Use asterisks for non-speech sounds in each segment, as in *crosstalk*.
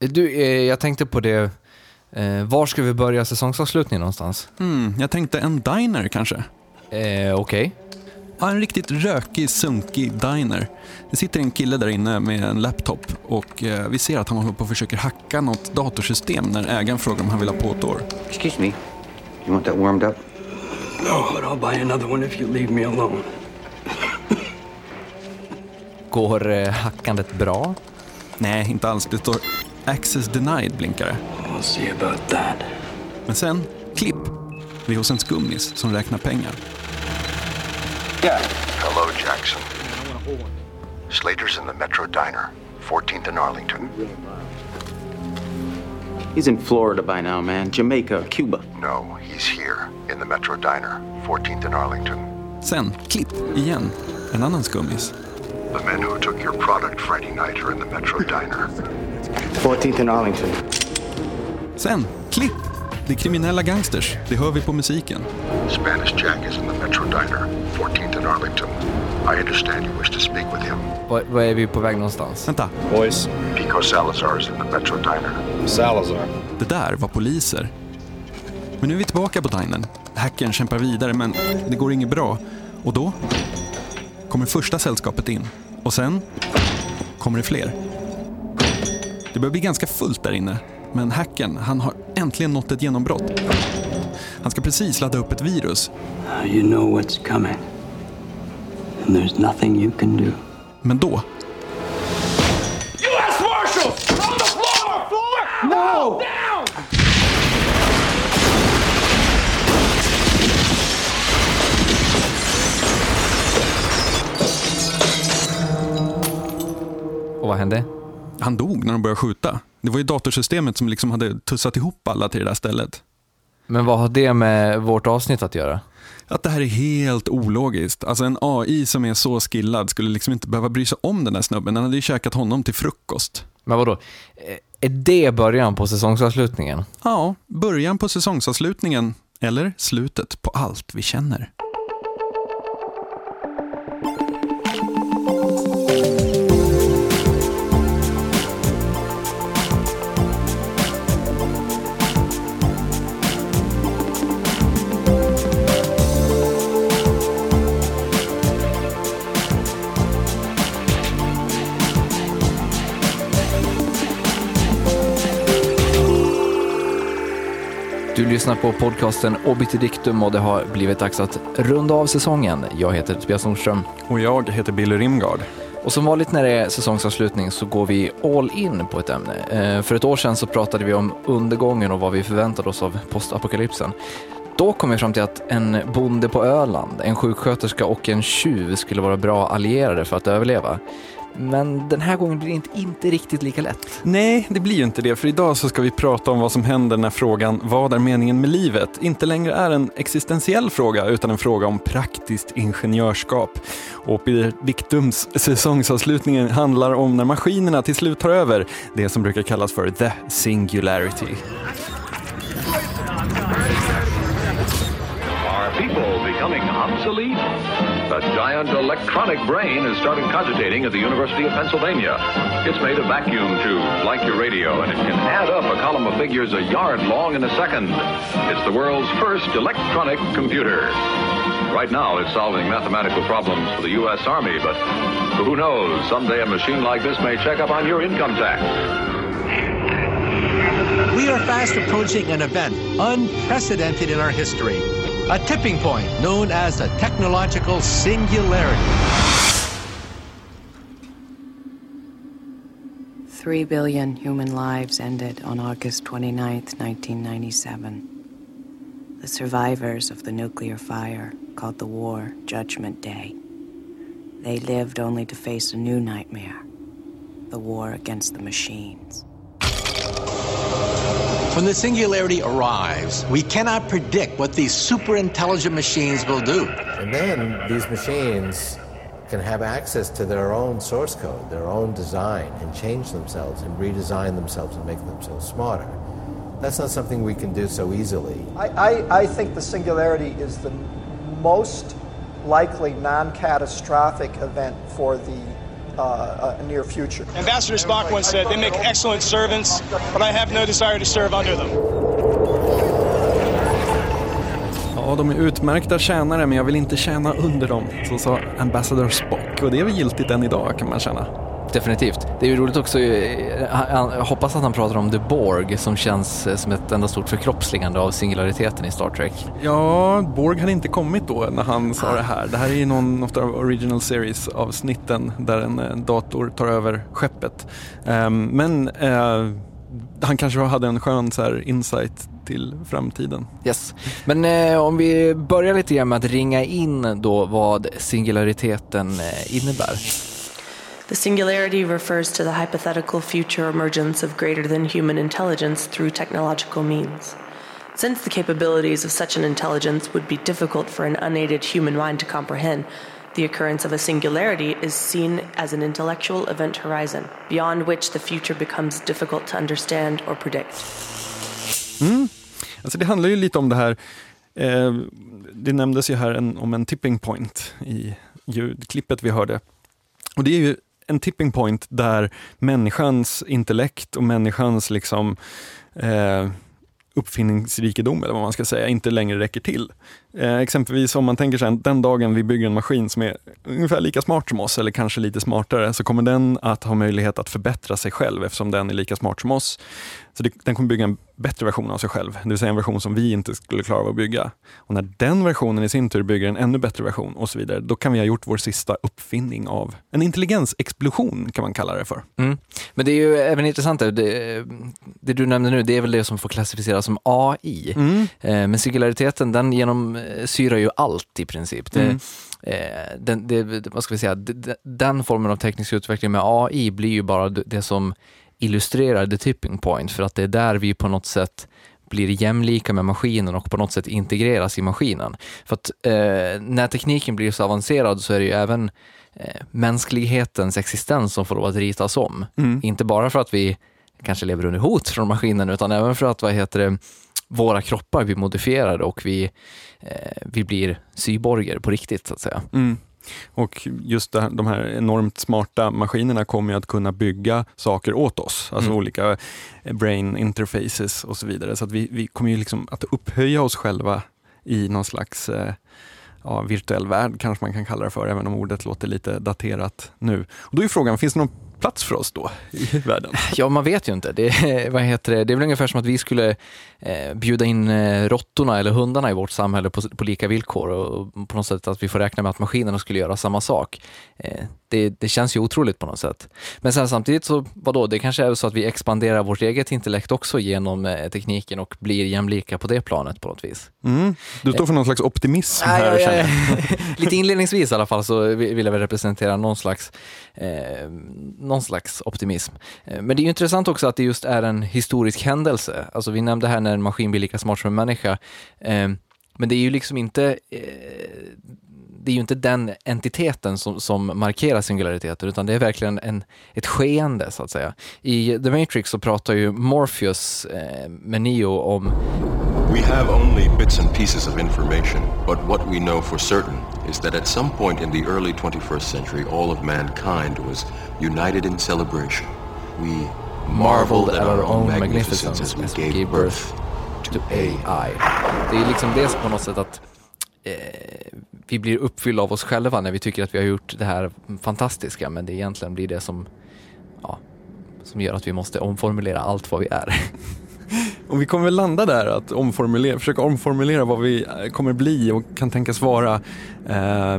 Du, eh, jag tänkte på det. Eh, var ska vi börja säsongsavslutningen någonstans? Hmm, jag tänkte en diner kanske? Eh, Okej. Ja, en riktigt rökig, sunkig diner. Det sitter en kille där inne med en laptop och eh, vi ser att han håller på och försöker hacka något datorsystem när ägaren frågar om han vill ha på ett år. Excuse me. You want that warmed up? No, but I'll buy another one if you leave me alone. Går eh, hackandet bra? Nej, inte alls. Det står “Access denied” blinkar see about that. Men sen, klipp. Vi är hos en skummis som räknar pengar. Hello, Jackson. Slater's in the Metro Diner, 14th and Arlington. He's in Florida by now, man. Jamaica, Cuba. No, he's here in the Metro Diner, 14th and Arlington. Sen, klipp, igen. En annan skummis. The men who took your product Friday night are in the Metro Diner. 14th and Arlington. Sen, klipp. Det är kriminella gangsters. Det hör vi på musiken. Spanish Jack is in the Metro Diner, 14th and Arlington. I understand you wish to speak with him. Var, var är vi på väg någonstans? Vänta, Boys, Pico Salazar is in the Metro Diner. Salazar. det där var poliser. Men nu är vi tillbaka på dinern. Hackern kämpar vidare, men det går inget bra. Och då kommer första sällskapet in. Och sen kommer det fler. Det börjar bli ganska fullt där inne. Men hacken, han har äntligen nått ett genombrott. Han ska precis ladda upp ett virus. Now you know what's coming. And there's nothing you can do. Men då, U.S. Marshals! On the floor! Floor! No! Down! Och vad hände? Han dog när de började skjuta. Det var ju datorsystemet som liksom hade tussat ihop alla till det där stället. Men vad har det med vårt avsnitt att göra? Att det här är helt ologiskt. Alltså en AI som är så skillad skulle liksom inte behöva bry sig om den där snubben. Den hade ju käkat honom till frukost. Men vadå? Eh, Är det början på säsongsavslutningen? Ja, början på säsongsavslutningen. Eller slutet på allt vi känner. Lyssnar på podcasten Obitidictum och det har blivit dags att runda av säsongen. Jag heter Tobias Nordström. Och jag heter Billy Rimgard. Och som vanligt när det är säsongsavslutning så går vi all in på ett ämne. Eh, För ett år sedan så pratade vi om undergången och vad vi förväntade oss av postapokalypsen. Då kom vi fram till att en bonde på Öland, en sjuksköterska och en tjuv skulle vara bra allierade för att överleva. Men den här gången blir det inte, inte riktigt lika lätt. Nej, det blir ju inte det. För idag så ska vi prata om vad som händer när frågan vad är meningen med livet inte längre är en existentiell fråga utan en fråga om praktiskt ingenjörskap. Och Victums säsongsavslutning handlar om när maskinerna till slut tar över det som brukar kallas för the singularity. Giant electronic brain is starting cogitating at the University of Pennsylvania. It's made of vacuum tubes like your radio, and it can add up a column of figures a yard long in a second. It's the world's first electronic computer. Right now, it's solving mathematical problems for the U.S. Army, but who knows? Someday a machine like this may check up on your income tax. We are fast approaching an event unprecedented in our history. A tipping point known as a technological singularity. Three billion human lives ended on August 29th, 1997. The survivors of the nuclear fire called the war Judgment Day. They lived only to face a new nightmare the war against the machines. When the singularity arrives, we cannot predict what these super intelligent machines will do. And then these machines can have access to their own source code, their own design, and change themselves and redesign themselves and make themselves smarter. That's not something we can do so easily. I, I, I think the singularity is the most likely non catastrophic event for the uh, a near future. Ambassador Spock once said, they make excellent servants, but I have no desire to serve under them. Ja, de är utmärkta tjänare men jag vill inte tjäna under dem. Så sa Ambassador Spock och det är väl giltigt än idag kan man känna. Definitivt. Det är ju roligt också, eh, jag hoppas att han pratar om The Borg som känns eh, som ett enda stort förkroppsligande av singulariteten i Star Trek. Ja, Borg hade inte kommit då när han sa det här. Det här är ju någon av original series avsnitten där en eh, dator tar över skeppet. Um, men han kanske hade en skön så här, insight till framtiden. Yes. Men eh, om vi börjar lite grann med att ringa in då vad singulariteten eh, innebär. The singularity refers to the hypothetical future emergence of greater than human intelligence through technological means. Since the capabilities of such an intelligence would be difficult for an unaided human mind to comprehend, the occurrence of a singularity is seen as an intellectual event horizon, beyond which the future becomes difficult to understand or predict. Mm. Alltså det handlar ju lite om det här, eh, det nämndes ju här en, om en tipping point i ljudklippet vi hörde. Och det är ju en tipping point där människans intellekt och människans liksom, eh, uppfinningsrikedom, eller vad man ska säga, inte längre räcker till. Eh, exempelvis om man tänker sig den dagen vi bygger en maskin som är ungefär lika smart som oss, eller kanske lite smartare, så kommer den att ha möjlighet att förbättra sig själv eftersom den är lika smart som oss. Så det, den kommer bygga en bättre version av sig själv, det vill säga en version som vi inte skulle klara av att bygga. Och när den versionen i sin tur bygger en ännu bättre version och så vidare, då kan vi ha gjort vår sista uppfinning av en intelligensexplosion kan man kalla det för. Mm. Men det är ju även intressant, det, det du nämnde nu, det är väl det som får klassificeras som AI. Mm. Eh, men singulariteten, den genomsyrar ju allt i princip. Det, mm. Eh, den, det, vad ska vi säga, den formen av teknisk utveckling med AI blir ju bara det som illustrerar the tipping point för att det är där vi på något sätt blir jämlika med maskinen och på något sätt integreras i maskinen. För att eh, när tekniken blir så avancerad så är det ju även eh, mänsklighetens existens som får lov att ritas om. Mm. Inte bara för att vi kanske lever under hot från maskinen utan även för att vad heter det, våra kroppar blir modifierade och vi, eh, vi blir cyborger på riktigt så att säga. Mm. Och just det, de här enormt smarta maskinerna kommer att kunna bygga saker åt oss, alltså mm. olika eh, brain interfaces och så vidare. Så att vi, vi kommer ju liksom att upphöja oss själva i någon slags eh, ja, virtuell värld kanske man kan kalla det för, även om ordet låter lite daterat nu. Och då är frågan, finns det någon plats för oss då i världen? Ja, man vet ju inte. Det, vad heter det? det är väl ungefär som att vi skulle eh, bjuda in eh, råttorna eller hundarna i vårt samhälle på, på, lika villkor och på något sätt att vi får räkna med att maskinerna skulle göra samma sak. Eh, det, det, känns ju otroligt på något sätt. Men sen samtidigt så, vadå, det kanske är så att vi expanderar vårt eget intellekt också genom eh, tekniken och blir jämlika på det planet på något vis. Mm. Du står för någon slags optimism här. Ja, ja, ja. Lite inledningsvis i alla fall så vill jag väl representera någon slags, eh, någon slags optimism. Eh, men det är intressant också att det just är en historisk händelse. Alltså vi nämnde här när en maskin blir lika smart som en människa. Eh, men det är ju liksom inte eh, det är ju inte den entiteten som, som markerar singulariteten utan det är verkligen en, ett skeende så att säga. I The Matrix så pratar ju Morpheus eh, med Neo om We have only bits and pieces of information, but what we know for certain is that at some point in the early 21st century all of mankind was united in celebration. We marveled at our own magnificence as we gave birth to AI. Det är liksom det på något sätt att eh, vi blir uppfyllda av oss själva när vi tycker att vi har gjort det här fantastiska men det egentligen blir det som, ja, som gör att vi måste omformulera allt vad vi är. *laughs* Och vi kommer väl landa där att omformulera, försöka omformulera vad vi eh, kommer bli och kan tänkas vara eh,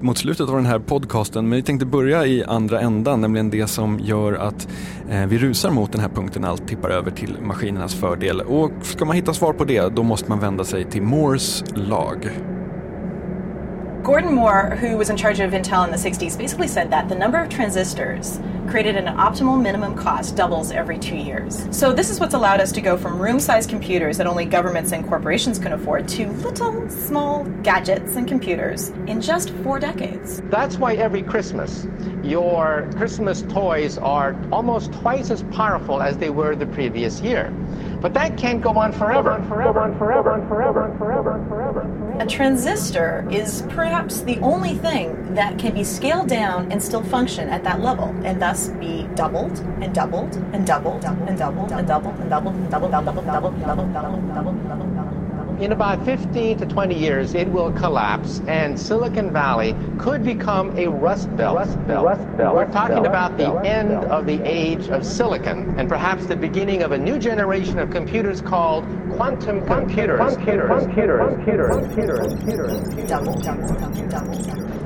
mot slutet av den här podcasten. Men vi tänkte börja i andra ändan, nämligen det som gör att eh, vi rusar mot den här punkten allt tippar över till maskinernas fördel. Och ska man hitta svar på det, då måste man vända sig till Moores lag. Gordon Moore, who was in charge of Intel in the 60s, basically said that the number of transistors created at an optimal minimum cost doubles every two years. So, this is what's allowed us to go from room sized computers that only governments and corporations can afford to little, small gadgets and computers in just four decades. That's why every Christmas, your Christmas toys are almost twice as powerful as they were the previous year But that can't go on forever, forever, forever, forever, forever, forever. A transistor is perhaps the only thing that can be scaled down and still function at that level, and thus be doubled and doubled and doubled and doubled and doubled and doubled and doubled and doubled and doubled and doubled and doubled and doubled and doubled. In about 15 to 20 years, it will collapse, and Silicon Valley could become a rust belt. Rust belt. Rust belt. We're talking about the end of the age of silicon, and perhaps the beginning of a new generation of computers called quantum computers. Computers. Computers. Computers. Computers. Double. Double. Double.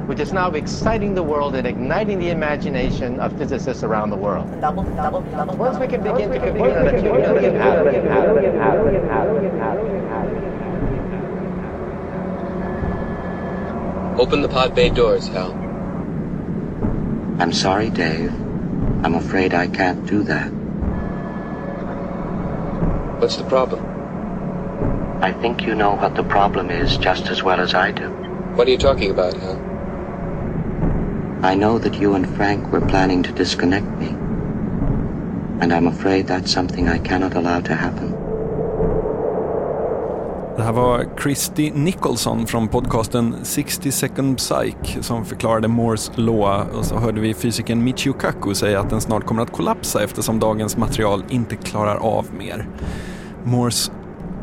Which is now exciting the world and igniting the imagination of physicists around the world. Double. Double. Double. Once we can begin to compute on a few million atoms. Open the pod bay doors, Hal. I'm sorry, Dave. I'm afraid I can't do that. What's the problem? I think you know what the problem is just as well as I do. What are you talking about, Hal? I know that you and Frank were planning to disconnect me. And I'm afraid that's something I cannot allow to happen. Det här var Christy Nicholson från podcasten 60 Second Psych som förklarade Moores law och så hörde vi fysikern Michio Kaku säga att den snart kommer att kollapsa eftersom dagens material inte klarar av mer. Moores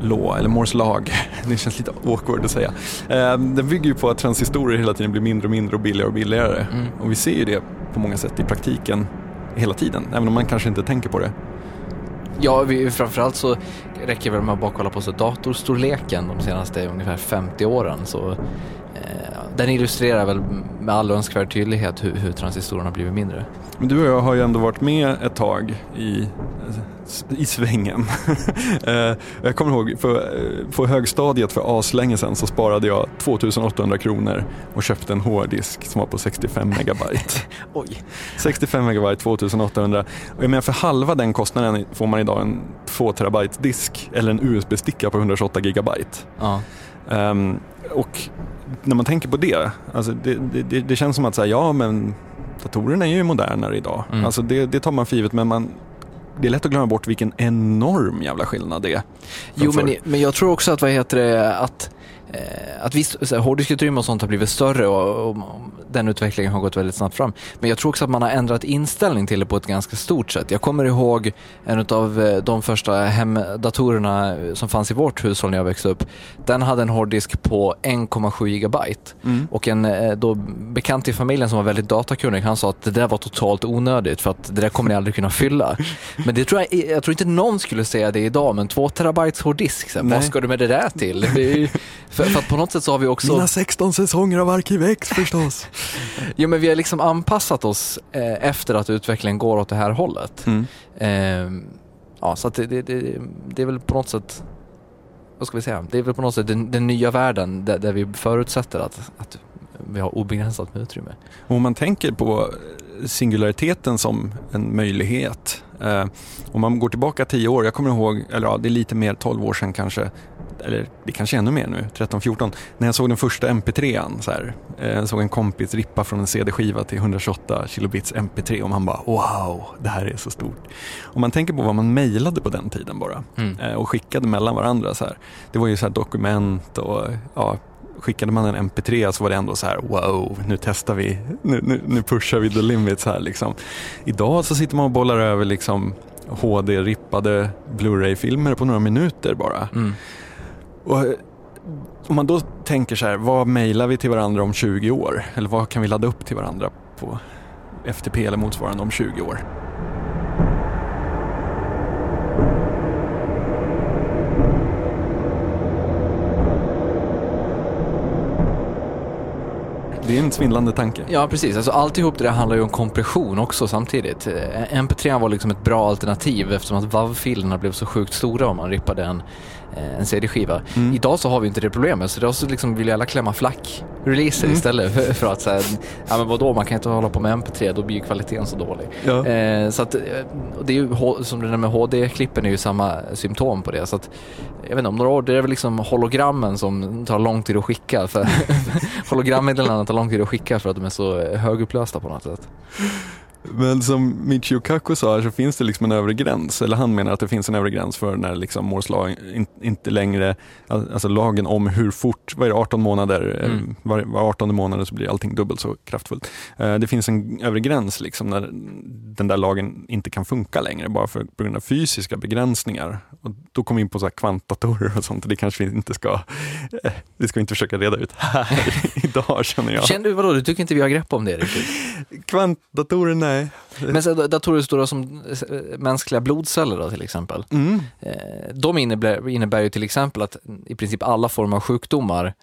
law, eller Moores lag, *laughs* det känns lite awkward att säga. Eh, Den bygger ju på att transistorer hela tiden blir mindre och mindre och billigare och billigare. Mm. Och vi ser ju det på många sätt i praktiken hela tiden, även om man kanske inte tänker på det. Ja, vi, framförallt så räcker väl med att bara kolla på så datorstorleken de senaste ungefär 50 åren. Så, eh, den illustrerar väl med all önskvärd tydlighet hur, hur transistorerna har blivit mindre. Men du och jag har ju ändå varit med ett tag i, i svängen. *laughs* Eh, jag kommer ihåg, för, eh, på högstadiet för aslänge sedan så sparade jag 2800 kronor och köpte en hårddisk som var på 65 megabyte. *laughs* Oj. 65 megabyte, 2800. Och jag menar för halva den kostnaden får man idag en 2 terabyte disk eller en USB-sticka på 128 gigabyte. Ja. Ehm, och när man tänker på det, alltså det, det, det känns som att säga, ja men datorerna är ju modernare idag. Mm. Alltså det, det tar man för givet men man, det är lätt att glömma bort vilken enorm jävla skillnad det är. Jo, men, men jag tror också att, vad heter det, att, att visst, hårddiskutrymme och sånt har blivit större och, och, den utvecklingen har gått väldigt snabbt fram. Men jag tror också att man har ändrat inställning till det på ett ganska stort sätt. Jag kommer ihåg en av de första hemdatorerna som fanns i vårt hushåll när jag växte upp. Den hade en hårddisk på 1,7 gigabyte. Mm. Och en eh, då, bekant i familjen som var väldigt datakunnig, han sa att det där var totalt onödigt för att det där kommer ni aldrig kunna fylla. *laughs* Men det tror jag, jag tror inte någon skulle säga det idag, men 2 terabytes hårddisk, vad ska du med det där till? Det är *laughs* för, för att på något sätt så har vi också... Mina 16 säsonger av Arkivex *laughs* förstås. Jo, men vi har liksom anpassat oss eh, efter att utvecklingen går åt det här hållet. Mm. Eh, ja, så det, det, det, det är väl på något sätt, vad ska vi säga, det är väl på något sätt den, den nya världen där, där vi förutsätter att, att vi har obegränsat med utrymme. Om man tänker på singulariteten som en möjlighet. Eh, om man går tillbaka 10 år, jag kommer ihåg, eller ja, det är lite mer 12 år sedan kanske, eller det kanske är ännu mer nu, 13-14, när jag såg den första MP3an. Så här, eh, jag såg en kompis rippa från en CD-skiva till 128 kilobits MP3 och man bara wow, det här är så stort. Om man tänker på vad man mejlade på den tiden bara Mm. eh, och skickade mellan varandra så här. Det var ju så här dokument och ja, skickade man en MP3 så var det ändå så här wow, nu testar vi, nu, nu, nu pushar vi the limits här liksom. Idag så sitter man och bollar över liksom HD-rippade Blu-ray-filmer på några minuter bara. Mm. Och eh, om man då tänker så här, vad mejlar vi till varandra om 20 år? Eller vad kan vi ladda upp till varandra på FTP eller motsvarande om 20 år? Det är en svindlande tanke. Ja, precis. Alltså, alltihop det där handlar ju om kompression också samtidigt. Eh, MP3 var liksom ett bra alternativ eftersom att WAV-filerna blev så sjukt stora om man rippade en, en CD-skiva. Mm. Idag så har vi inte det problemet, så idag så liksom vill alla klämma flack-releaser Mm. istället för, för att säga, *laughs* ja men vadå, man kan inte hålla på med MP3, då blir ju kvaliteten så dålig. Ja. Eh, så att, eh, och det är ju, som det där med HD-klippen är ju samma symptom på det. Så att, jag vet inte, om några år, det är väl liksom hologrammen som tar lång tid att skicka. För *laughs* *laughs* tar lång tid att skicka för att de är så eh, högupplösta på något sätt. Men som Michio Kaku sa så finns det liksom en övre gräns, eller han menar att det finns en övre gräns för när liksom Moores lag in, inte längre, alltså lagen om hur fort, vad är det, 18 månader, eh, mm. var, var 18 månader så blir allting dubbelt så kraftfullt. Eh, det finns en övre gräns liksom när den där lagen inte kan funka längre bara för, på grund av fysiska begränsningar. Och då kommer vi in på så kvantdatorer och sånt och det kanske vi inte ska, eh, det ska vi inte försöka reda ut här *laughs* idag känner jag. Känner du vadå, du tycker inte vi har grepp om det riktigt? Kvantdatorer, nej. Men så, datorer stora som eh, mänskliga blodceller då, till exempel. Mm. Eh, de innebär, innebär ju till exempel att i princip alla former av sjukdomar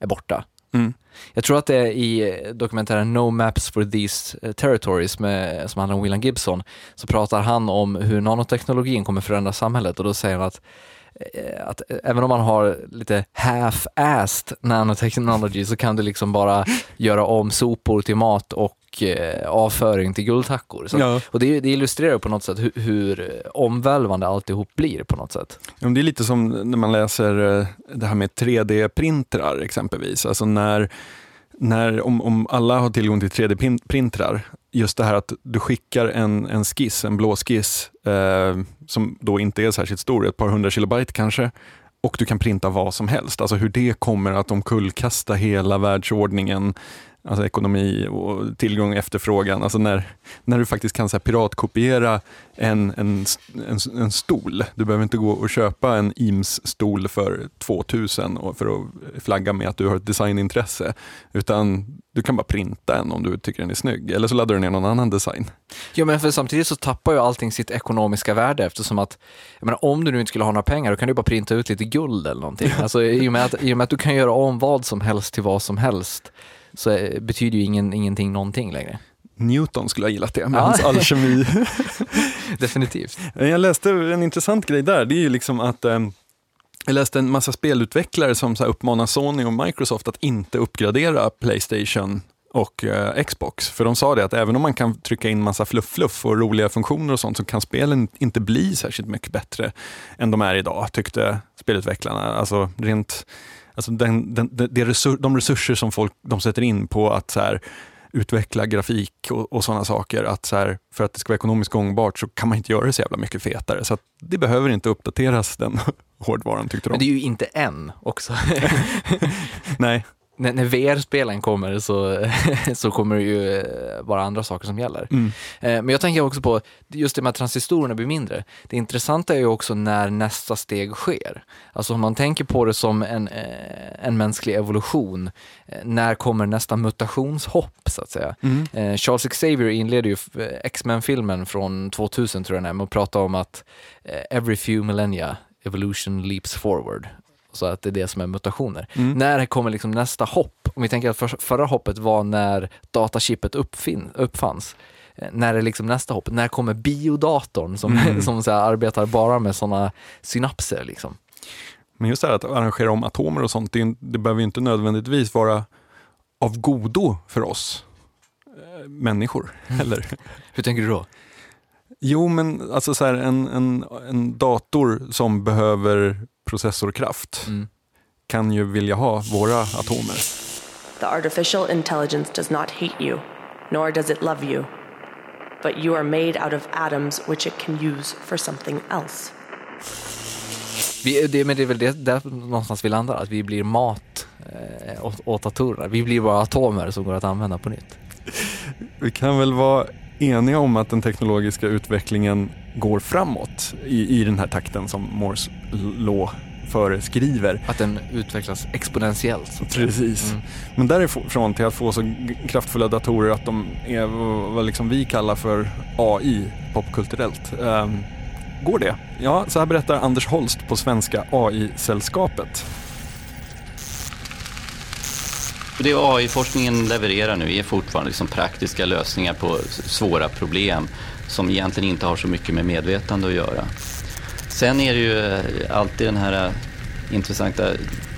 är borta. Mm. Jag tror att det är i dokumentären No Maps for These Territories med, som handlar om William Gibson, så pratar han om hur nanoteknologin kommer förändra samhället och då säger han att Eh, att även om man har lite half-assed nanotechnology så kan du liksom bara *laughs* göra om sopor till mat och eh, avföring till guldhackor. Så, ja. Och det, det illustrerar på något sätt hur, hur omvälvande alltihop blir på något sätt. Ja, det är lite som när man läser eh, det här med 3D-printrar exempelvis. Alltså när, när om, om alla har tillgång till 3D-printrar just det här att du skickar en, en skiss, en blå skiss, eh, som då inte är särskilt stor, ett par hundra kilobyte kanske, och du kan printa vad som helst. Alltså hur det kommer att omkullkasta hela världsordningen alltså ekonomi och tillgång och efterfrågan. Alltså när, när du faktiskt kan så här, piratkopiera en, en, en, en, stol. Du behöver inte gå och köpa en Eames-stol för 2000 för att flagga med att du har ett designintresse. Utan du kan bara printa en om du tycker den är snygg. Eller så laddar du ner någon annan design. Ja, men för samtidigt så tappar ju allting sitt ekonomiska värde eftersom att, jag menar, om du nu inte skulle ha några pengar, då kan du bara printa ut lite guld eller någonting. *laughs* Alltså, i, och med att, I och med att du kan göra om vad som helst till vad som helst så eh, betyder ju ingen, ingenting någonting längre. Newton skulle ha gillat det med ja. hans alkemi. *laughs* Definitivt. Jag läste en intressant grej där, det är ju liksom att eh, jag läste en massa spelutvecklare som så uppmanar Sony och Microsoft att inte uppgradera Playstation och eh, Xbox. För de sa det att även om man kan trycka in massa fluff-fluff och roliga funktioner och sånt så kan spelen inte bli särskilt mycket bättre än de är idag, tyckte spelutvecklarna. Alltså rent alltså den, den, resur, de resurser som folk de sätter in på att så här, utveckla grafik och, och sådana saker, att så här, för att det ska vara ekonomiskt gångbart så kan man inte göra det så jävla mycket fetare. Så det behöver inte uppdateras, den *laughs* hårdvaran tyckte de. Men det är ju inte än också. *laughs* Nej, när, när VR-spelen kommer så, *laughs* så kommer det ju eh, vara andra saker som gäller. Mm. Eh, men jag tänker också på just det med att transistorerna blir mindre. Det intressanta är ju också när nästa steg sker. Alltså om man tänker på det som en, eh, en mänsklig evolution, när kommer nästa mutationshopp så att säga? Mm. Charles Xavier inleder ju X-Men-filmen från 2000 tror jag det är, med att prata om att every few millennia evolution leaps forward. Så att det är det som är mutationer. Mm. När kommer liksom nästa hopp? Om vi tänker att för, förra hoppet var när datachippet uppfin, uppfanns. Eh, när är liksom nästa hopp? När kommer biodatorn som, mm. *laughs* som så arbetar bara med sådana synapser? Liksom? Men just det här att arrangera om atomer och sånt, det, det behöver ju inte nödvändigtvis vara av godo för oss äh, människor. Mm. Eller? *laughs* Hur tänker du då? Jo, men alltså så här, en, en, en dator som behöver processorkraft mm. kan ju vilja ha våra atomer. The artificial intelligence does not hate you, nor does it love you. But you are made out of atoms which it can use for something else. Vi, det, men det är väl det, där någonstans vi landar, att vi blir mat eh, åt, åt datorerna. Vi blir bara atomer som går att använda på nytt. Vi kan väl vara eniga om att den teknologiska utvecklingen går framåt i, i den här takten som Moores law föreskriver. Att den utvecklas exponentiellt. Precis. Mm. Men därifrån till att få så kraftfulla datorer att de är vad liksom vi kallar för AI popkulturellt. Um, går det? Ja, så här berättar Anders Holst på Svenska AI-sällskapet. Det AI-forskningen levererar nu är fortfarande liksom praktiska lösningar på svåra problem som egentligen inte har så mycket med medvetande att göra. Sen är det ju eh, alltid den här eh, intressanta,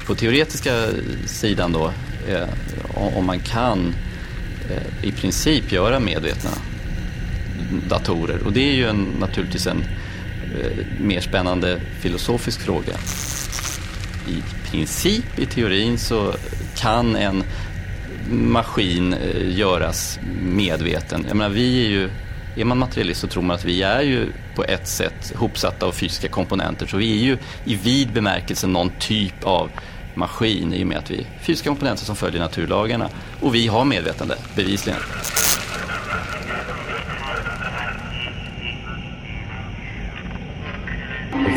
på teoretiska sidan då, eh, om man kan eh, i princip göra medvetna datorer. Och det är ju en, naturligtvis en mer spännande filosofisk fråga. I princip, i teorin, så kan en maskin göras medveten. Jag menar, vi är ju är man materialist så tror man att vi är ju på ett sätt hopsatta av fysiska komponenter. Så vi är ju i vid bemärkelse någon typ av maskin i och med att vi är fysiska komponenter som följer naturlagarna. Och vi har medvetande, bevisligen.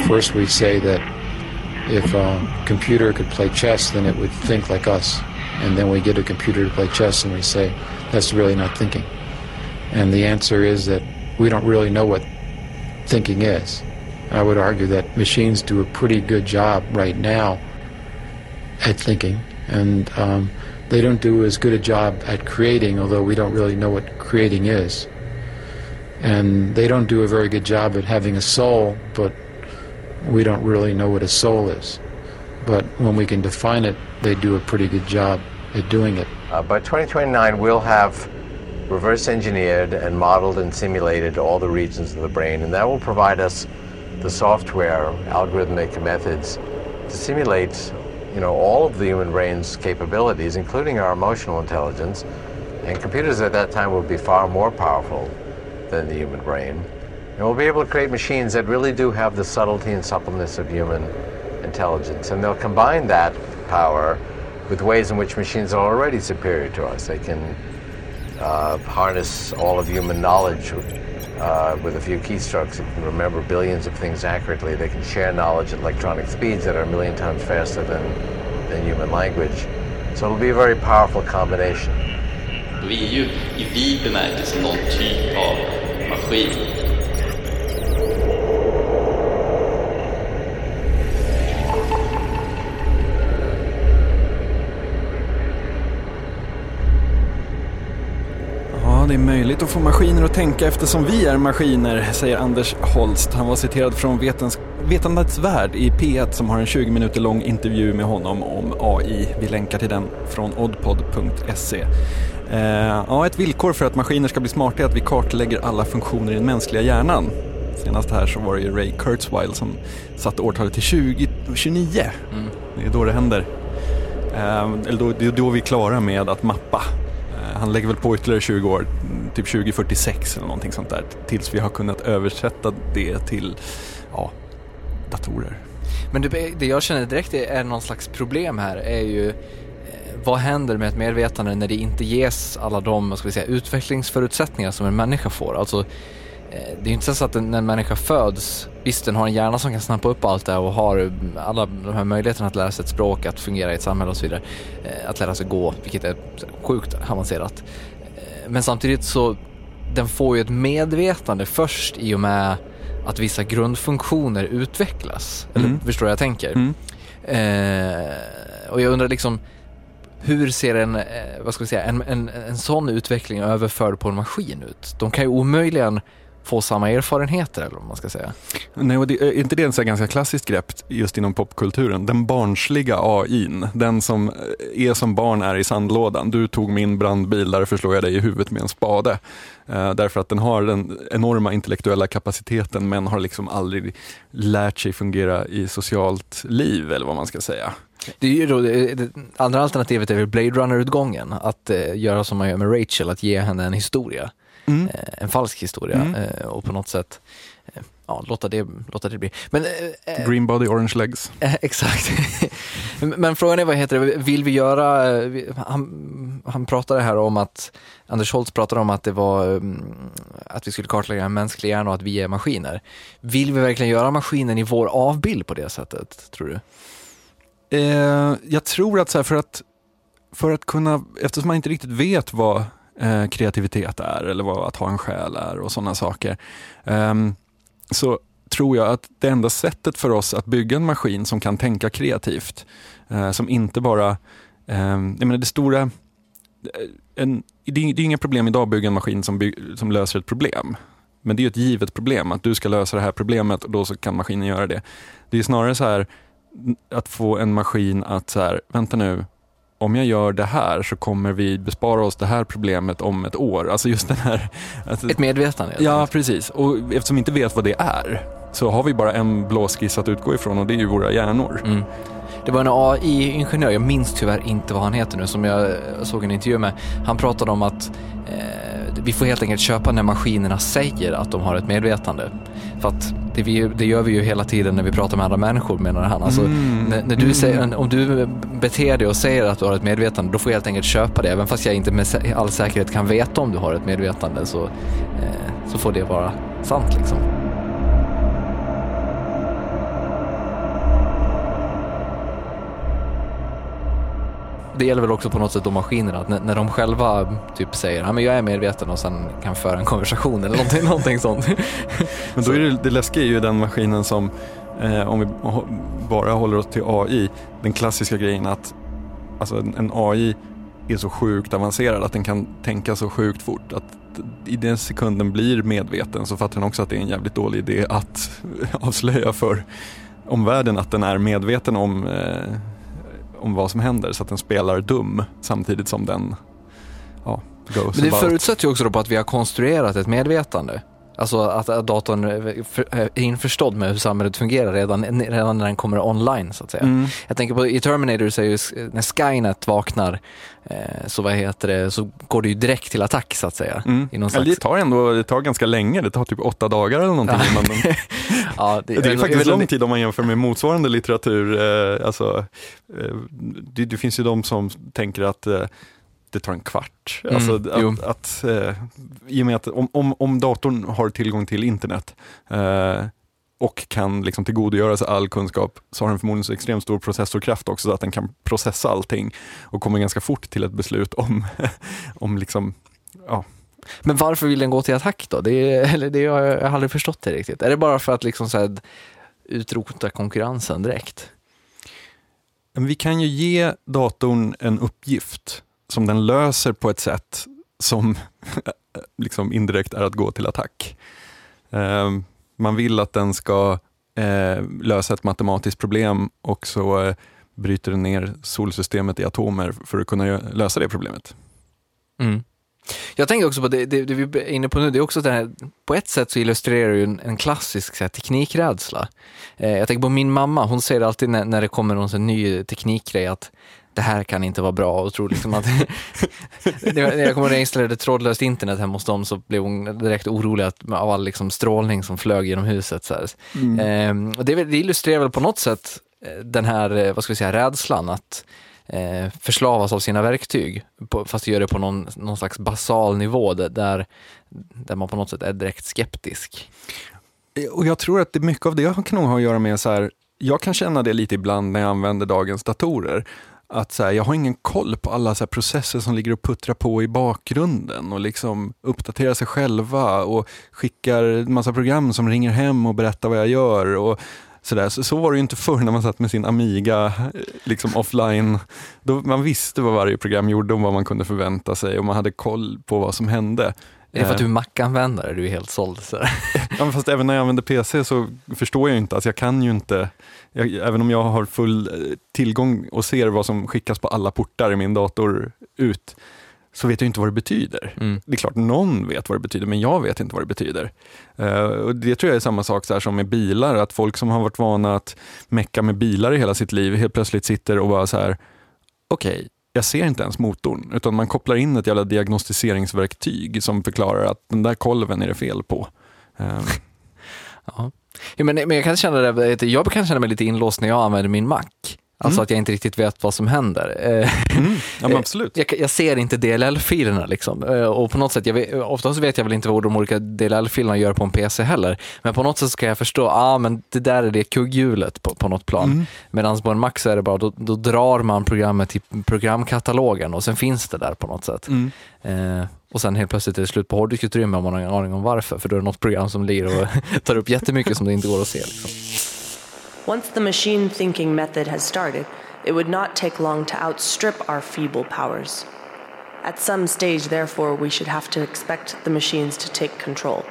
First, we say that if a computer could play chess, then it would think like us. And then we get a computer to play chess and we say, that's really not thinking. And the answer is that we don't really know what thinking is. I would argue that machines do a pretty good job right now at thinking, and um, they don't do as good a job at creating, although we don't really know what creating is. And they don't do a very good job at having a soul, but we don't really know what a soul is. But when we can define it, they do a pretty good job at doing it. Uh, by 2029, we'll have reverse engineered and modeled and simulated all the regions of the brain, and that will provide us the software, algorithmic methods to simulate you know, all of the human brain's capabilities, including our emotional intelligence. And computers at that time will be far more powerful than the human brain. And we'll be able to create machines that really do have the subtlety and suppleness of human intelligence. And they'll combine that power with ways in which machines are already superior to us. They can uh, harness all of human knowledge uh, with a few keystrokes. They can remember billions of things accurately. They can share knowledge at electronic speeds that are a million times faster than, than human language. So it'll be a very powerful combination. Vi är ju i vid bemärkelse någon typ av maskin. Det är möjligt att få maskiner att tänka eftersom vi är maskiner, säger Anders Holst. Han var citerad från Vetens Vetandets värld i P1 som har en 20 minuter lång intervju med honom om AI. Vi länkar till den från oddpod.se. Eh, ja, ett villkor för att maskiner ska bli smarta är att vi kartlägger alla funktioner i den mänskliga hjärnan. Senast här så var det ju Ray Kurzweil som satte årtalet till 2029. Mm. Det är då det händer. Eh, eller då, det är då vi är klara med att mappa han lägger väl på ytterligare 20 år, typ 2046 eller någonting sånt där, tills vi har kunnat översätta det till ja, datorer. Men det, det jag känner direkt är någon slags problem här är ju eh, vad händer med ett medvetande när det inte ges alla de ska vi säga, utvecklingsförutsättningar som en människa får? Alltså, eh, det är ju inte så att när en människa föds, visst den har en hjärna som kan snappa upp allt det här och har alla de här möjligheterna att lära sig ett språk, att fungera i ett samhälle och så vidare. Eh, att lära sig gå, vilket är sjukt avancerat. Men samtidigt så, den får ju ett medvetande först i och med att vissa grundfunktioner utvecklas. Eller mm. förstår du vad jag tänker? Mm. Eh, och jag undrar liksom, hur ser en, eh, vad ska vi säga, en, en, en sån utveckling överförd på en maskin ut? De kan ju omöjligen få samma erfarenheter eller vad man ska säga. Nej, och det, är inte det ett ganska klassiskt grepp just inom popkulturen? Den barnsliga AIn, den som är som barn är i sandlådan. Du tog min brandbil, därför slår jag dig i huvudet med en spade. Uh, därför att den har den enorma intellektuella kapaciteten men har liksom aldrig lärt sig fungera i socialt liv eller vad man ska säga. Det är ju då, det andra alternativet är väl Blade Runner-utgången, att uh, göra som man gör med Rachel, att ge henne en historia mm. Eh, en falsk historia mm. Eh, och på något sätt eh, ja, låta, det, låta det bli. Men, eh, Green body, orange legs. Eh, *laughs* exakt. *laughs* Men frågan är, vad heter det, vill vi göra, han, han pratade här om att, Anders Holtz pratade om att det var, mm, att vi skulle kartlägga en mänsklig hjärna och att vi är maskiner. Vill vi verkligen göra maskinen i vår avbild på det sättet, tror du? Eh, jag tror att så här, för att, för att kunna, eftersom man inte riktigt vet vad eh, kreativitet är eller vad att ha en själ är och sådana saker. Um, så tror jag att det enda sättet för oss att bygga en maskin som kan tänka kreativt, eh, som inte bara, eh, jag menar det stora, eh, en, det, är, det är inga problem idag att bygga en maskin som, by, som löser ett problem. Men det är ett givet problem, att du ska lösa det här problemet och då så kan maskinen göra det. Det är snarare så här att få en maskin att, så här, vänta nu, om jag gör det här så kommer vi bespara oss det här problemet om ett år. Alltså just den här... Alltså, ett medvetande? Ja, precis. Och eftersom vi inte vet vad det är så har vi bara en blåskiss att utgå ifrån och det är ju våra hjärnor. Mm. Det var en AI-ingenjör, jag minns tyvärr inte vad han heter nu, som jag såg en intervju med. Han pratade om att eh, vi får helt enkelt köpa när maskinerna säger att de har ett medvetande. För att det, vi, det gör vi ju hela tiden när vi pratar med andra människor menar han. Alltså, Mm. när, när du säger, om du beter dig och säger att du har ett medvetande, då får jag helt enkelt köpa det. Även fast jag inte med all säkerhet kan veta om du har ett medvetande så, eh, så får det vara sant liksom. Det gäller väl också på något sätt de maskinerna, att när, när de själva typ säger att jag är medveten och sen kan föra en konversation eller någonting, *laughs* någonting sånt. Men då är det, det läskiga är ju den maskinen som, eh, om vi bara håller oss till AI, den klassiska grejen att alltså en, en AI är så sjukt avancerad att den kan tänka så sjukt fort att i den sekunden blir medveten så fattar den också att det är en jävligt dålig idé att *laughs* avslöja för omvärlden att den är medveten om, eh, om vad som händer så att den spelar dum samtidigt som den ja, goes Men det about. förutsätter ju också då på att vi har konstruerat ett medvetande. Alltså att att datorn är införstådd med hur samhället fungerar redan, redan när den kommer online så att säga. Mm. Jag tänker på i Terminator så är ju, när Skynet vaknar eh, så vad heter det, så går det ju direkt till attack så att säga. Mm. I någon slags... det tar ändå det tar ganska länge, det tar typ åtta dagar eller någonting. Ja. innan de... *laughs* ja, det, är jag- faktiskt lång tid om man jämför med motsvarande litteratur. Eh, alltså, eh, det, det finns ju de som tänker att eh, det tar en kvart. Mm, alltså, att, att, eh, I och med att om, om, om datorn har tillgång till internet eh, och kan liksom tillgodogöra sig all kunskap så har den förmodligen så extremt stor processorkraft också så att den kan processa allting och kommer ganska fort till ett beslut om, *laughs* om liksom, ja, Men varför vill den gå till attack då? Det, *laughs* eller det har jag, jag har aldrig förstått det riktigt. Är det bara för att liksom så här, utrota konkurrensen direkt? Men vi kan ju ge datorn en uppgift som den löser på ett sätt som *laughs* liksom indirekt är att gå till attack. Eh, Man vill att den ska eh, lösa ett matematiskt problem och så eh, bryter den ner solsystemet i atomer för att kunna lösa det problemet. Mm. Jag tänker också på det, det, det vi är inne på nu, det är också det här, på ett sätt så illustrerar det ju en, en klassisk så här, teknikrädsla. Eh, jag tänker på min mamma, hon säger alltid när, när det kommer någon sån ny teknikgrej att det här kan inte vara bra och tror liksom att... *laughs* när jag kommer när jag installerade trådlöst internet hemma hos dem så blev hon direkt orolig att, av all liksom strålning som flög genom huset. Så. Mm. Eh, och det, det illustrerar väl på något sätt eh, den här, eh, vad ska vi säga, rädslan att eh, förslavas av sina verktyg, på, fast gör det på någon, någon slags basal nivå där, där, där man på något sätt är direkt skeptisk. Och jag tror att det, mycket av det kan nog ha att göra med så här, jag kan känna det lite ibland när jag använder dagens datorer. Att så här, jag har ingen koll på alla så processer som ligger och puttrar på i bakgrunden och liksom uppdaterar sig själva och skickar en massa program som ringer hem och berättar vad jag gör. Och så, där. Så, så var det ju inte förr när man satt med sin Amiga eh, liksom offline. Då man visste vad varje program gjorde och vad man kunde förvänta sig och man hade koll på vad som hände. Är det för att Eh, du är Mac-användare? Du är helt såld. Så. *laughs* Ja, fast även när jag använder PC så förstår jag inte, alltså jag kan ju inte, jag, även om jag har full eh, tillgång och ser vad som skickas på alla portar i min dator ut, så vet jag inte vad det betyder. Mm. Det är klart någon vet vad det betyder, men jag vet inte vad det betyder. Eh, och det tror jag är samma sak så här som med bilar, att folk som har varit vana att mecka med bilar i hela sitt liv helt plötsligt sitter och bara så här, okej, jag ser inte ens motorn, utan man kopplar in ett jävla diagnostiseringsverktyg som förklarar att den där kolven är det fel på. Eh, *laughs* Ja. Ja, men, men jag kan känna det, jag kan känna mig lite inlåst när jag använder min Mac. Alltså Mm. att jag inte riktigt vet vad som händer. Eh, ja, *laughs* men absolut. Jag, jag ser inte DLL-filerna liksom. Eh, Och på något sätt, jag vet, oftast vet jag väl inte vad de olika DLL-filerna gör på en PC heller. Men på något sätt ska jag förstå, ah, men det där är det kugghjulet på, på något plan. Mm. Medan på en Mac så är det bara, då, då drar man programmet till programkatalogen och sen finns det där på något sätt. Mm. Eh, och sen helt plötsligt är det slut på hårddiskutrymme om man har ingen aning om varför. För då är det något program som ligger och *laughs* tar upp jättemycket som det inte går att se. Liksom. Once the machine thinking method has started, it would not take long to outstrip our feeble powers. At some stage, therefore, we should have to expect the machines to take control.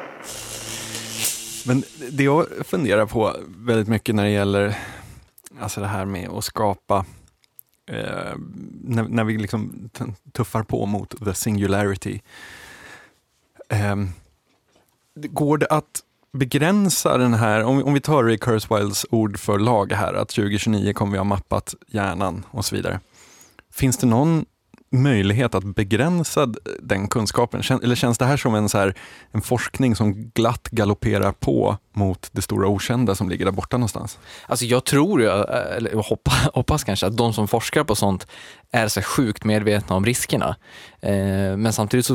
Men det jag funderar på väldigt mycket när det gäller alltså det här med att skapa eh, när, när vi liksom tuffar på mot the singularity. Eh, går det att begränsa den här, om, om vi tar Ray Kurzweils ord för lag här, att 2029 kommer vi ha mappat hjärnan och så vidare. Finns det någon möjlighet att begränsa den kunskapen? Eller känns det här som en, så här, en forskning som glatt galopperar på mot det stora okända som ligger där borta någonstans? Alltså jag tror eh, eller hoppas, hoppas kanske, att de som forskar på sånt är så sjukt medvetna om riskerna. Eh, men samtidigt så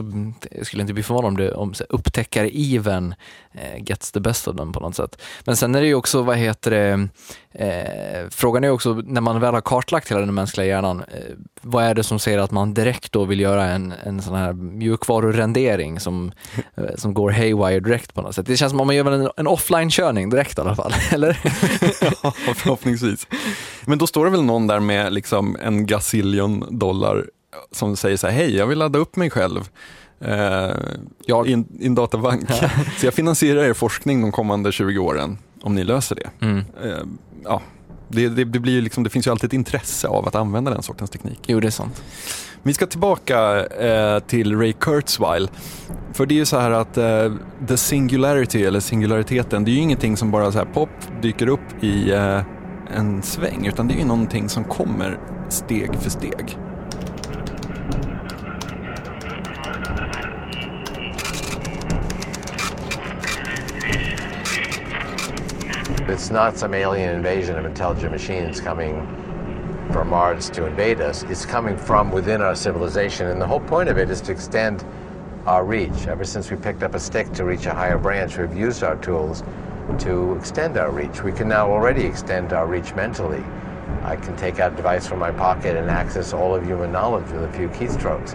skulle jag inte bli förvånad om, det, om så upptäckar-iven eh, gets the best of them på något sätt. Men sen är det ju också, vad heter det, eh, frågan är ju också, när man väl har kartlagt hela den mänskliga hjärnan, eh, vad är det som säger att man direkt då vill göra en, en sån här mjukvarurendering som, eh, som går haywire direkt på något sätt? Det känns som om man gör en, en offline-körning direkt i alla fall, *laughs* eller? *laughs* ja, förhoppningsvis. Men då står det väl någon där med liksom en gazillion dollar som säger så här, hej, jag vill ladda upp mig själv. Eh, i, en, I en databank. *laughs* så jag finansierar er forskning de kommande 20 åren, om ni löser det. Mm. Eh, ja, det, det, det, blir liksom, det finns ju alltid ett intresse av att använda den sortens teknik. Jo, det är sant. Vi ska tillbaka eh, till Ray Kurzweil. För det är ju så här att eh, the singularity, eller singulariteten, det är ju ingenting som bara så här pop dyker upp i eh, en sväng, utan det är ju någonting som kommer steg för steg. It's not some alien invasion of intelligent machines coming from Mars to invade us. It's coming from within our civilization, and the whole point of it is to extend our reach. Ever since we picked up a stick to reach a higher branch, we've used our tools to extend our reach. We can now already extend our reach mentally. I can take out a device from my pocket and access all of human knowledge with a few keystrokes.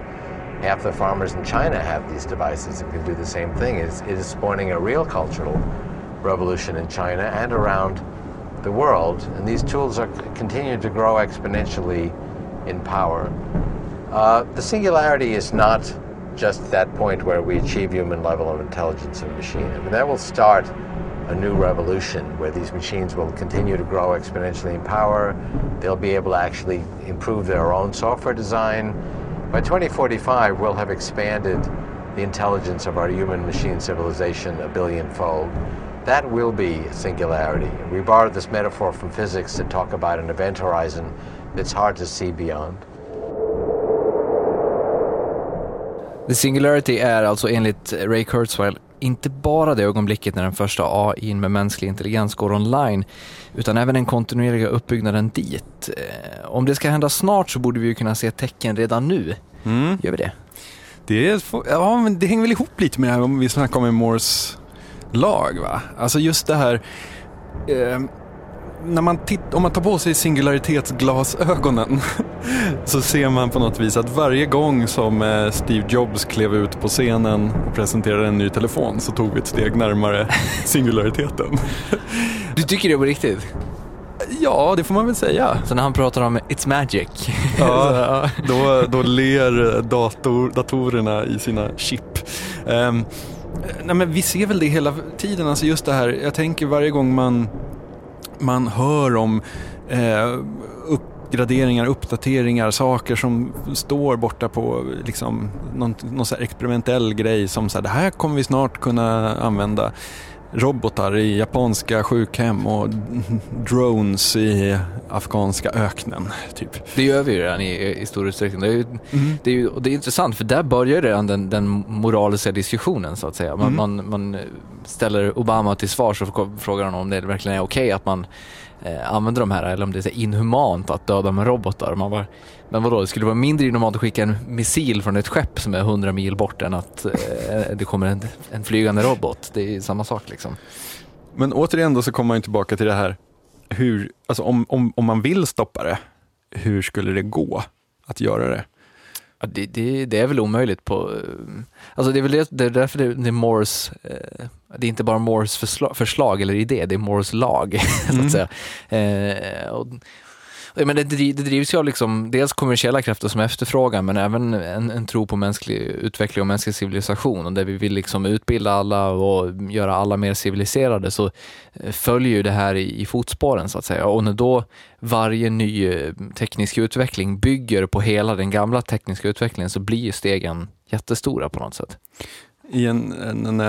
Half the farmers in China have these devices and can do the same thing. It's, it is spawning a real cultural revolution in China and around the world, and these tools are continuing to grow exponentially in power. Uh, the singularity is not just that point where we achieve human level of intelligence in a machine. I mean, that will start a new revolution where these machines will continue to grow exponentially in power. They'll be able to actually improve their own software design. By 2045, we'll have expanded the intelligence of our human machine civilization a billion fold. That will be singularity. We borrowed this metaphor from physics to talk about an event horizon that's hard to see beyond. The Singularity er är alltså enligt Ray Kurzweil inte bara det ögonblicket när den första AI med mänsklig intelligens går online, utan även den kontinuerliga uppbyggnaden dit. Eh, Om det ska hända snart så borde vi ju kunna se tecken redan nu. Mm. Gör vi det? Det, ja, men det hänger väl ihop lite med det här om vi snackar om Moores lag. Va? Alltså just det här, eh, när man titt, om man tar på sig singularitetsglasögonen *laughs* så ser man på något vis att varje gång som eh, Steve Jobs klev ut på scenen och presenterade en ny telefon så tog vi ett steg närmare *laughs* singulariteten. Du tycker det på riktigt? Ja, det får man väl säga. Så när han pratar om It's Magic? Ja, *laughs* då, då ler dator, datorerna i sina chip. Um, nej men vi ser väl det hela tiden, alltså just det här, jag tänker varje gång man, man hör om eh, uppgraderingar, uppdateringar, saker som står borta på liksom, någon, någon så experimentell grej som så här, det här kommer vi snart kunna använda robotar i japanska sjukhem och *laughs* drones i afghanska öknen. Typ. Det gör vi ju redan i, i stor utsträckning. Det är, ju, det, är ju, och det är intressant för där börjar redan den, den moraliska diskussionen så att säga. Man, Mm. man, man ställer Obama till svars och frågar honom om det verkligen är okej att man eh, använder de här eller om det är inhumant att döda med robotar. Man bara, men vadå, det skulle vara mindre inhumant att skicka en missil från ett skepp som är 100 mil bort än att eh, det kommer en, en flygande robot. Det är samma sak liksom. Men återigen då så kommer man tillbaka till det här, hur, alltså om, om, om man vill stoppa det, hur skulle det gå att göra det? Ja, det, det, det är väl omöjligt på... eh, Alltså det är väl det, det är därför det, det är Moores... Eh, det är inte bara Moores förslag, förslag eller idé, det är Moores lag, *laughs* så Mm. att säga. Eh, och, men det, driv, det drivs ju av liksom, dels kommersiella krafter som efterfrågar, men även en, en tro på mänsklig utveckling och mänsklig civilisation. Och där vi vill liksom utbilda alla och göra alla mer civiliserade, så eh, följer ju det här i, i fotspåren, så att säga. Och när då varje ny eh, teknisk utveckling bygger på hela den gamla tekniska utvecklingen, så blir ju stegen jättestora på något sätt. I en, en, en,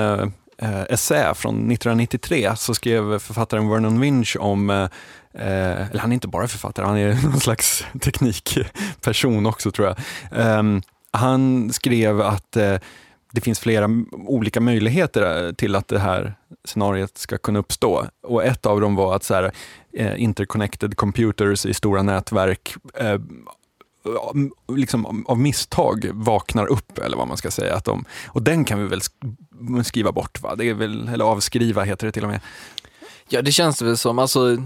eh, essä från 1993 så skrev författaren Vernon Winch om eh, eller han är inte bara författare, han är *laughs* någon slags teknikperson också tror jag. Eh, han skrev att eh, det finns flera olika möjligheter eh, till att det här scenariet ska kunna uppstå. Och ett av dem var att så här, eh, interconnected computers i stora nätverk eh, liksom av misstag vaknar upp, eller vad man ska säga. Att de, och den kan vi väl skriva bort, va? Det är väl, eller avskriva heter det till och med. Ja, det känns väl som, alltså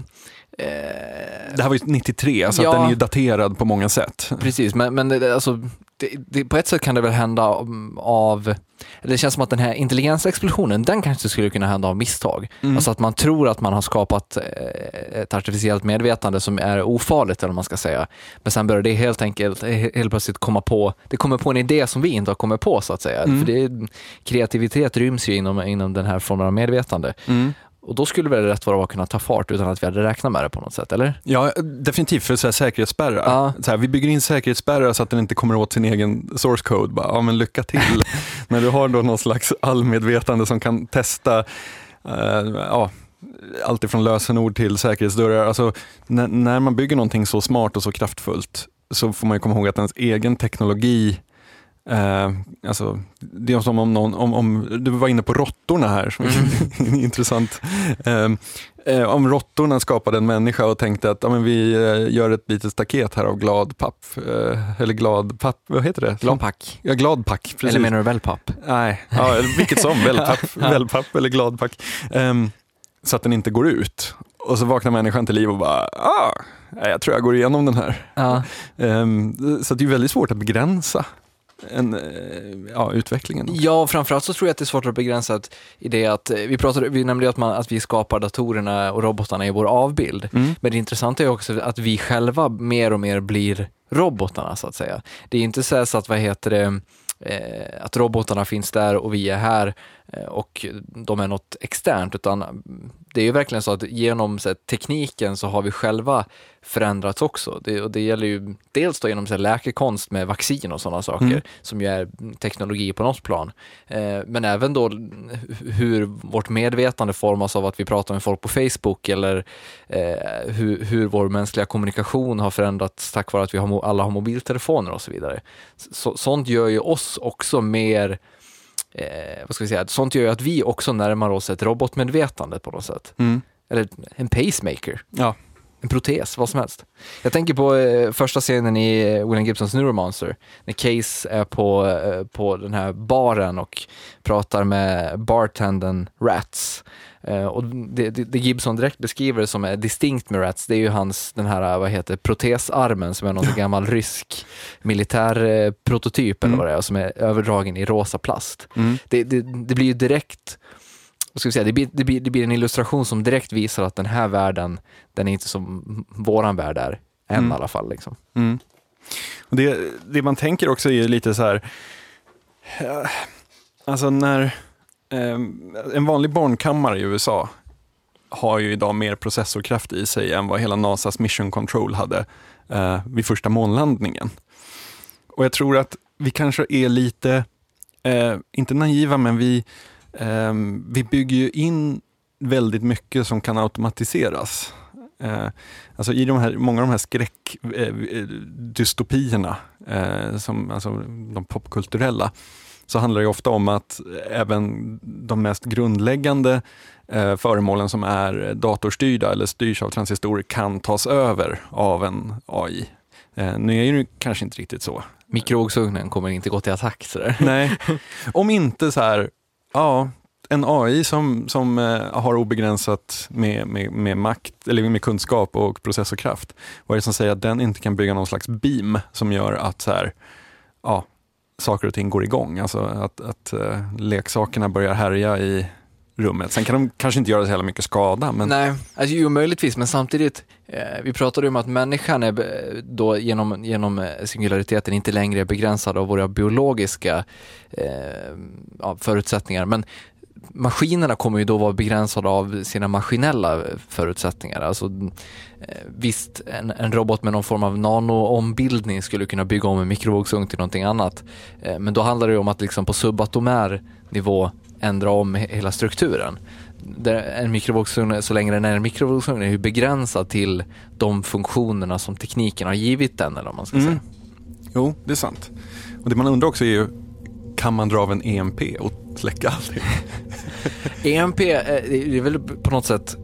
det här var ju 93, så ja, den är ju daterad på många sätt. Precis, men, men alltså, det, det, på ett sätt kan det väl hända av, det känns som att den här intelligensexplosionen, den kanske skulle kunna hända av misstag. Mm. Alltså att man tror att man har skapat eh, ett artificiellt medvetande som är ofarligt, eller vad man ska säga. Men sen börjar det helt enkelt, helt plötsligt komma på, det kommer på en idé som vi inte har kommit på så att säga. Mm. För det, kreativitet ryms ju inom, inom den här formen av medvetande. Mm. Och då skulle väl rätt vara att kunna ta fart utan att vi hade räknat med det på något sätt, eller? Ja, definitivt för så här, säkerhetsspärrar. Ja. Så här, vi bygger in säkerhetsspärrar så att den inte kommer åt sin egen source code. Bara, ja, men lycka till. *laughs* När du har då någon slags allmedvetande som kan testa uh, ja, allt ifrån lösenord till säkerhetsdörrar. Alltså, när, när man bygger någonting så smart och så kraftfullt så får man komma ihåg att ens egen teknologi Eh, alltså, det är som om någon, om, om, du var inne på råttorna här, som mm. *laughs* är intressant. Eh, eh, om råttorna skapade en människa och tänkte att ja, men vi eh, gör ett litet staket här av glad papp, eh, eller glad papp, vad heter det? Gladpack. Ja, gladpack. Precis. Eller menar du wellpapp? Nej, ja, vilket som, wellpapp, wellpapp *laughs* eller gladpack. Ehm, så att den inte går ut. Och så vaknar människan till liv och bara, ah, jag tror jag går igenom den här. Ja. Ehm, så det är väldigt svårt att begränsa en, eh, ja, utvecklingen. Ja, framförallt så tror jag att det är svårt att begränsa i det att, eh, vi, pratade, vi nämnde att, man, att vi skapar datorerna och robotarna i vår avbild. Mm. Men det intressanta är också att vi själva mer och mer blir robotarna så att säga. Det är inte så att, vad heter det, eh, att robotarna finns där och vi är här eh, och de är något externt, utan det är ju verkligen så att genom så här, tekniken så har vi själva förändrats också. Det, och det gäller ju dels då genom så här, läkekonst med vaccin och sådana saker, mm. som ju är teknologi på något plan. Eh, men även då hur vårt medvetande formas av att vi pratar med folk på Facebook eller eh, hur, hur vår mänskliga kommunikation har förändrats tack vare att vi har, alla har mobiltelefoner och så vidare. Så, sånt gör ju oss också mer eh, vad ska vi säga, sånt gör ju att vi också närmar oss ett robotmedvetande på något sätt. Mm. Eller en pacemaker. Ja. En protes, vad som helst. Jag tänker på eh, första scenen i eh, William Gibsons Neuromonster, när Case är på, eh, på den här baren och pratar med bartendern Rats. Eh, och det, det, det, Gibson direkt beskriver som är distinkt med Rats, det är ju hans, den här, vad heter protesarmen som är någon *laughs* gammal rysk militärprototyp mm. eller vad det är, som är överdragen i rosa plast. Mm. Det, det, blir ju direkt vad ska vi säga, det, blir, det, blir, det blir en illustration som direkt visar att den här världen, den är inte som våran värld är, än mm. i alla fall. Liksom. Mm. Och det, det man tänker också är lite så här, alltså när Ehm, en vanlig barnkammare i USA har ju idag mer processorkraft i sig än vad hela NASAs Mission Control hade eh, vid första månlandningen. Och jag tror att vi kanske är lite, eh, inte naiva, men vi, eh, vi bygger ju in väldigt mycket som kan automatiseras. Eh, alltså I de här, många av de här skräckdystopierna, eh, eh, eh, som, alltså de popkulturella, så handlar det ofta om att även de mest grundläggande eh, föremålen som är datorstyrda eller styrs av transistorer kan tas över av en AI. Eh, nu är det kanske inte riktigt så. Mikrovågsugnen kommer inte gå till attack sådär. Nej, *laughs* om inte så här, ja, en AI som, som eh, har obegränsat med, med, med, makt, eller med kunskap och processorkraft. Vad är det som säger att den inte kan bygga någon slags beam som gör att så här, ja, saker och ting går igång. Alltså att, att uh, leksakerna börjar härja i rummet. Sen kan de kanske inte göra så hela mycket skada. Men... Nej, alltså, jo möjligtvis, men samtidigt, eh, vi pratade om att människan är eh, då genom, genom eh, singulariteten inte längre är begränsad av våra biologiska eh, förutsättningar. Men maskinerna kommer ju då vara begränsade av sina maskinella förutsättningar. Alltså, eh, visst, en, en robot med någon form av nanoombildning skulle kunna bygga om en mikrovågsugn till någonting annat. Eh, men då handlar det om att liksom på subatomär nivå ändra om hela strukturen. En mikrovågsugn, så länge den är en mikrovågsugn, är ju begränsad till de funktionerna som tekniken har givit den, eller vad man ska Mm. säga. Jo, det är sant. Och det man undrar också är ju, kan man dra av en EMP och släcka allting? *laughs* EMP, eh, det är väl på något sätt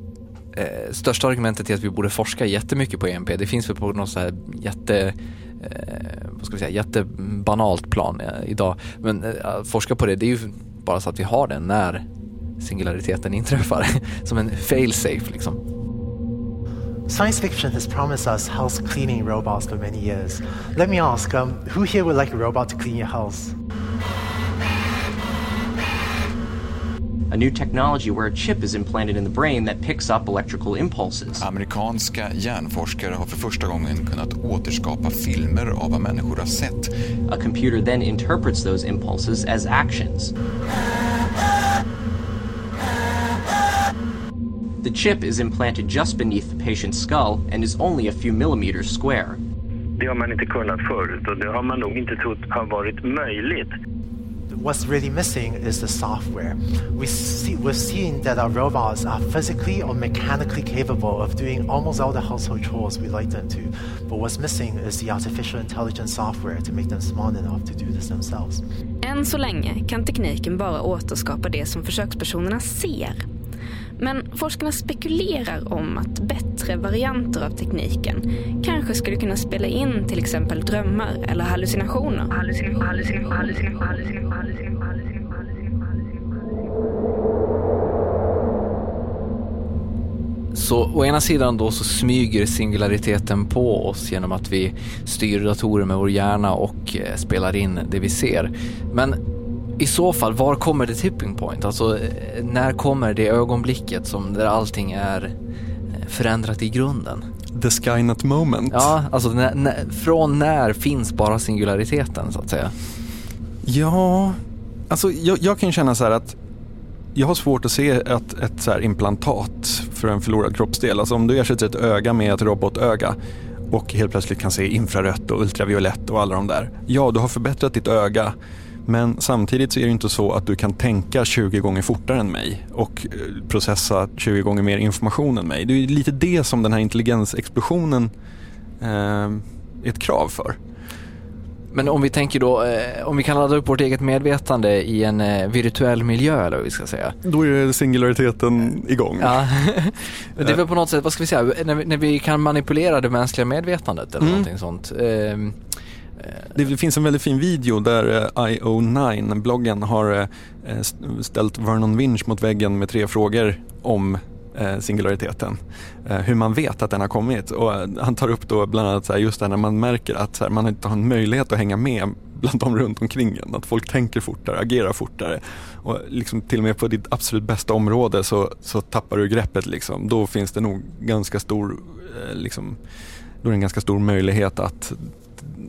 eh, största argumentet till att vi borde forska jättemycket på EMP. Det finns väl på något så här jätte eh, vad ska vi säga, jättebanalt plan eh, idag. Men eh, att forska på det, det är ju bara så att vi har den när singulariteten inträffar. *laughs* Som en fail-safe liksom. Science fiction has promised us house cleaning robots for many years. Let me ask, um, who here would like a robot to clean your house? A new technology where a chip is implanted in the brain that picks up electrical impulses. Amerikanska hjärnforskare har för första gången kunnat återskapa filmer av vad människor har sett. A computer then interprets those impulses as actions. The chip is implanted just beneath the patient's skull and is only a few millimeters square. Det har man inte kunnat förut och det har man nog inte trott har varit möjligt. What's really missing is the software. We see, we're seeing that our robots are physically or mechanically capable of doing almost all the household chores we like them to. But what's missing is the artificial intelligence software to make them smart enough to do this themselves. Än så länge kan tekniken bara återskapa det som försökspersonerna ser. Men forskarna spekulerar om att bättre varianter av tekniken kanske skulle kunna spela in till exempel drömmar eller hallucinationer. Hallucinationer, hallucinationer, hallucinationer, hallucinationer, hallucinationer. Så å ena sidan då så smyger singulariteten på oss genom att vi styr datorer med vår hjärna och eh, spelar in det vi ser. Men i så fall, var kommer the tipping point? Alltså, eh, när kommer det ögonblicket som där allting är förändrat i grunden? The Skynet moment. Ja, alltså när, när, från när finns bara singulariteten så att säga? Ja, alltså jag, jag kan känna så här att jag har svårt att se ett, ett så implantat för en förlorad kroppsdel. Alltså om du ersätter ett öga med ett robotöga och helt plötsligt kan se infrarött och ultraviolett och alla de där. Ja, du har förbättrat ditt öga. Men samtidigt så är det inte så att du kan tänka 20 gånger fortare än mig och eh, processa 20 gånger mer information än mig. Det är lite det som den här intelligensexplosionen eh, är ett krav för. Men om vi tänker då, eh, om vi kan ladda upp vårt eget medvetande i en eh, virtuell miljö eller vad vi ska säga. Då är singulariteten igång. Ja, *laughs* det är väl på något sätt, vad ska vi säga, när vi, när vi kan manipulera det mänskliga medvetandet eller Mm. någonting sånt. Det finns en väldigt fin video där eh, IO9-bloggen har eh, ställt Vernon Winch mot väggen med tre frågor om eh, singulariteten. Hur man vet att den har kommit. Och han tar upp då bland annat så här, just det här när man märker att man inte har en möjlighet att hänga med bland de runt omkring en. Att folk tänker fortare, agerar fortare. Och liksom till och med på ditt absolut bästa område så, så tappar du greppet. Liksom. Då finns det nog ganska stor, liksom, då är det en ganska stor möjlighet att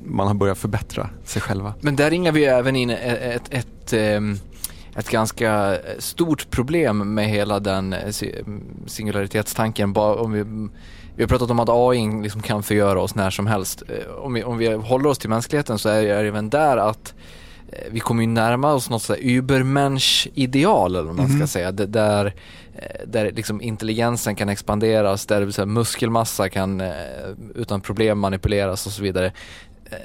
man har börjat förbättra sig själva. Men där ringar vi även in ett, ett, ett, ehm, ett ganska stort problem med hela den eh, si- singularitetstanken. Om vi, vi har pratat om att AI liksom kan förgöra oss när som helst. Eh, Om vi, om vi håller oss till mänskligheten så är det även där att eh, vi kommer ju närma oss något sådär übermensch-ideal eller vad man ska Mhm. säga. Där, där liksom intelligensen kan expanderas, där så muskelmassa kan utan problem manipuleras och så vidare. Eh,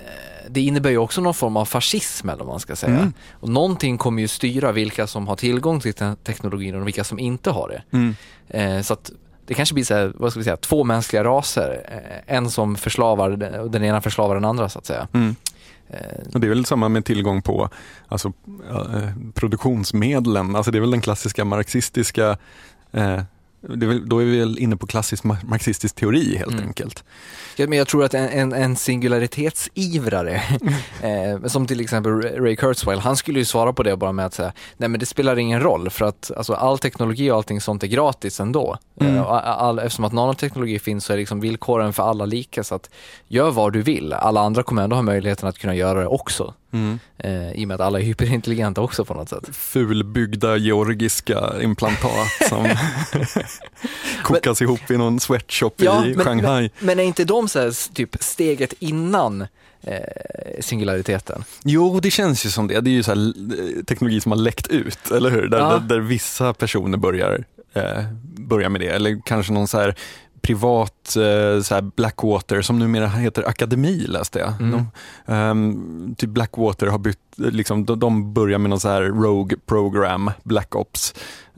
Det innebär ju också någon form av fascism eller vad man ska säga. Mm. Och någonting kommer ju styra vilka som har tillgång till te- teknologin och vilka som inte har det. Mm. Eh, så att det kanske blir så här, vad ska vi säga, två mänskliga raser. Eh, en som förslavar den- och den ena förslavar den andra så att säga. Mm. Eh, Och det är väl samma med tillgång på alltså, eh, produktionsmedlen. Alltså det är väl den klassiska marxistiska eh, är väl, då är vi väl inne på klassisk ma- marxistisk teori helt Mm. enkelt. Ja, men jag tror att en, en, en singularitetsivrare, *laughs* eh, som till exempel Ray Kurzweil, han skulle ju svara på det bara med att säga, nej men det spelar ingen roll för att alltså, all teknologi och allting sånt är gratis ändå. Mm. Eh, all, eftersom att nanoteknologi finns så är liksom villkoren för alla lika så att gör vad du vill, alla andra kommer ändå ha möjligheten att kunna göra det också. Mm. Eh, I och med att alla är hyperintelligenta också på något sätt. Fulbyggda georgiska implantat som *laughs* kokas ihop i någon sweatshop Ja, i men, Shanghai. men, men är inte de så här, typ steget innan eh, singulariteten? Jo, det känns ju som det. Det är ju så här, eh, teknologi som har läckt ut, eller hur? Där, Ja. där, där vissa personer börjar, eh, börjar med det. Eller kanske någon så här privat eh, så Blackwater som numera heter Akademi läste jag. Mm. De, ehm, typ Blackwater har bytt, liksom, de, de börjar med någon så här Rogue Program, Black Ops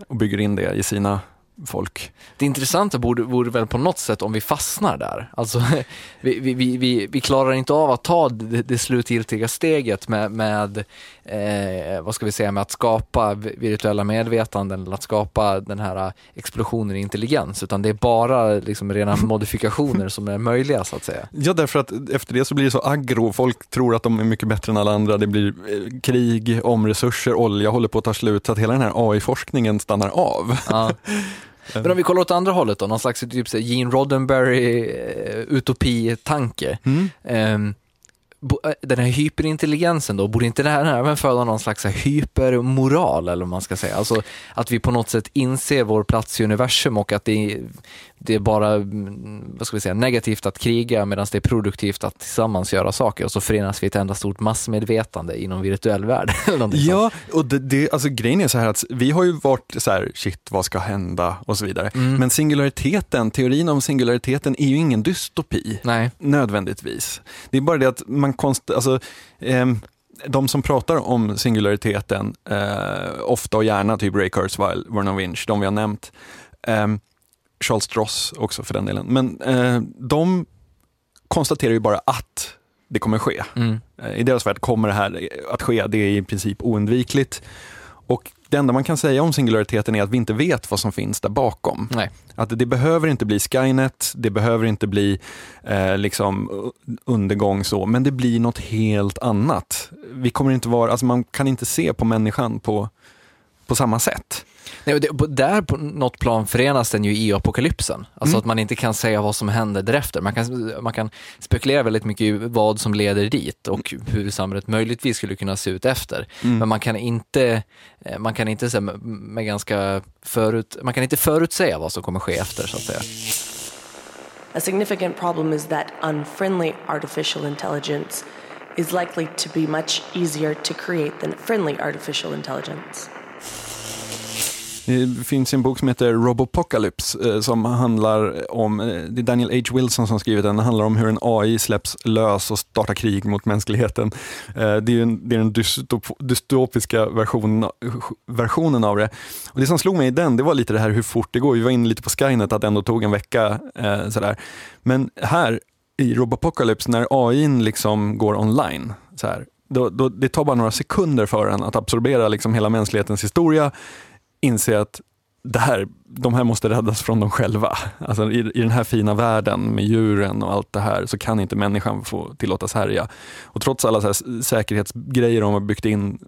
och bygger in det i sina folk. Det intressanta borde, vore väl på något sätt om vi fastnar där. Alltså, *laughs* vi, vi, vi, vi, klarar inte av att ta det, det slutgiltiga steget med, med eh, vad ska vi säga, med att skapa virtuella medvetanden eller att skapa den här explosionen i intelligens, utan det är bara liksom rena *laughs* modifikationer som är möjliga så att säga. Ja, därför att efter det så blir det så aggro. Folk tror att de är mycket bättre än alla andra. Det blir eh, krig om resurser, olja håller på att ta slut, så att hela den här AI-forskningen stannar av. Ja. *laughs* Men om vi kollar åt andra hållet då, någon slags typ så Gene Roddenberry eh, utopi-tanke. Ehm, eh, den här hyperintelligensen då, borde inte det här även föda någon slags hypermoral eller vad man ska säga? Alltså att vi på något sätt inser vår plats i universum och att det, det är bara, mm, vad ska vi säga, negativt att kriga medan det är produktivt att tillsammans göra saker och så förenas vi i ett enda stort massmedvetande inom virtuell värld. *laughs* Ja, och det, det, alltså grejen är så här att vi har ju varit så här, shit vad ska hända och så vidare. Mm. Men singulariteten, teorin om singulariteten är ju ingen dystopi. Nej. Nödvändigtvis. Det är bara det att man konst, alltså, ehm, de som pratar om singulariteten, eh, ofta och gärna, typ Ray Kurzweil, Vernon Winch, de vi har nämnt, ehm, Charles Stross också för den delen, men eh, de konstaterar ju bara att det kommer ske. Mm. Eh, I deras värld kommer det här att ske, det är i princip oundvikligt. Och det enda man kan säga om singulariteten är att vi inte vet vad som finns där bakom. Nej. Att det behöver inte bli Skynet, det behöver inte bli eh, liksom undergång så, men det blir något helt annat. Vi kommer inte vara, alltså man kan inte se på människan på, på samma sätt. Nej, det, där på något plan förenas den ju i apokalypsen. Alltså Mm. att man inte kan säga vad som händer därefter. Man kan, man kan spekulera väldigt mycket i vad som leder dit och hur samhället möjligtvis skulle kunna se ut efter. Mm. Men man kan inte, eh, man kan inte, med ganska förut, man kan inte förutsäga vad som kommer ske efter så att säga. A significant problem is that unfriendly artificial intelligence is likely to be much easier to create than friendly artificial intelligence. Eh, det finns en bok som heter Robopocalypse eh, som handlar om, eh, det är Daniel H. Wilson som skrivit den, den handlar om hur en AI släpps lös och startar krig mot mänskligheten. Det är, en, det är den dystop, dystopiska versionen, versionen av det. Och det som slog mig i den, det var lite det här hur fort det går. Vi var inne lite på Skynet, att det ändå tog en vecka. Sådär. Men här i Robopocalypse, när AI liksom går online, så här, då, då, det tar bara några sekunder för den att absorbera liksom hela mänsklighetens historia, inse att det här, de här måste räddas från dem själva. Alltså i, I den här fina världen med djuren och allt det här så kan inte människan få tillåtas härja. Och trots alla så här säkerhetsgrejer de har byggt in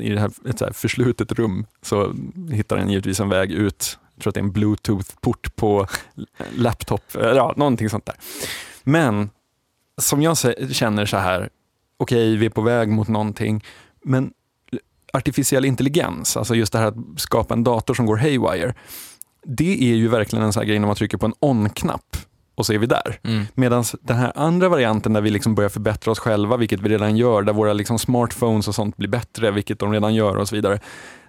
i det här, ett så här förslutet rum så hittar den givetvis en väg ut. Jag tror att det är en bluetooth-port på laptop, ja någonting sånt där. Men som jag känner så här, okej vi är på väg mot någonting, men artificiell intelligens, alltså just det här att skapa en dator som går haywire, det är ju verkligen en sån här grej när man trycker på en on-knapp och så är vi där. Mm. Medan den här andra varianten där vi liksom börjar förbättra oss själva, vilket vi redan gör, där våra liksom smartphones och sånt blir bättre, vilket de redan gör och så vidare.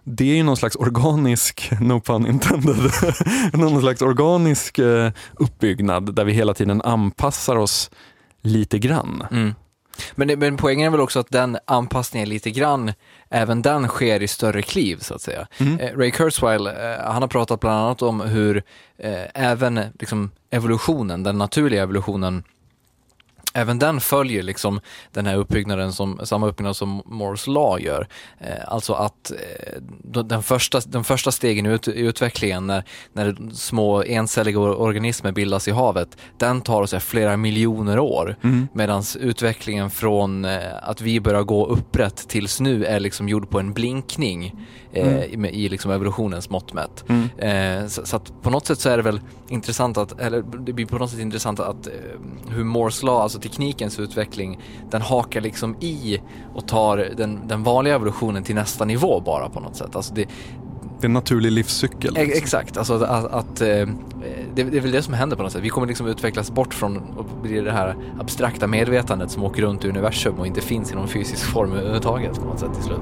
Det är ju någon slags organisk, *laughs* no pun intended, *laughs* någon slags organisk eh, uppbyggnad där vi hela tiden anpassar oss lite grann. Mm. Men, men poängen är väl också att den anpassningen lite grann, även den sker i större kliv så att säga. Mm. Eh, Ray Kurzweil, eh, han har pratat bland annat om hur eh, även liksom, evolutionen, den naturliga evolutionen, Även den följer liksom den här uppbyggnaden som, samma uppbyggnad som Moores lag gör. Eh, alltså att eh, den, första, den första stegen i, ut, i utvecklingen när, när små encelliga or- organismer bildas i havet, den tar så här flera miljoner år. Mm. Medan utvecklingen från eh, att vi börjar gå upprätt tills nu är liksom gjord på en blinkning Mm. i, med- i liksom evolutionens mått mätt. Mm. Eh, så, så att på något sätt så är det väl intressant att, eller det blir på något sätt intressant att eh, hur Moores lag, alltså teknikens utveckling, den hakar liksom i och tar den, den vanliga evolutionen till nästa nivå bara på något sätt. Alltså det, det är en naturlig livscykel. Liksom. Exakt, alltså att, att eh, det, det, är väl det som händer på något sätt. Vi kommer liksom utvecklas bort från att bli det här abstrakta medvetandet som åker runt i universum och inte finns i någon fysisk form överhuvudtaget på något sätt till slut.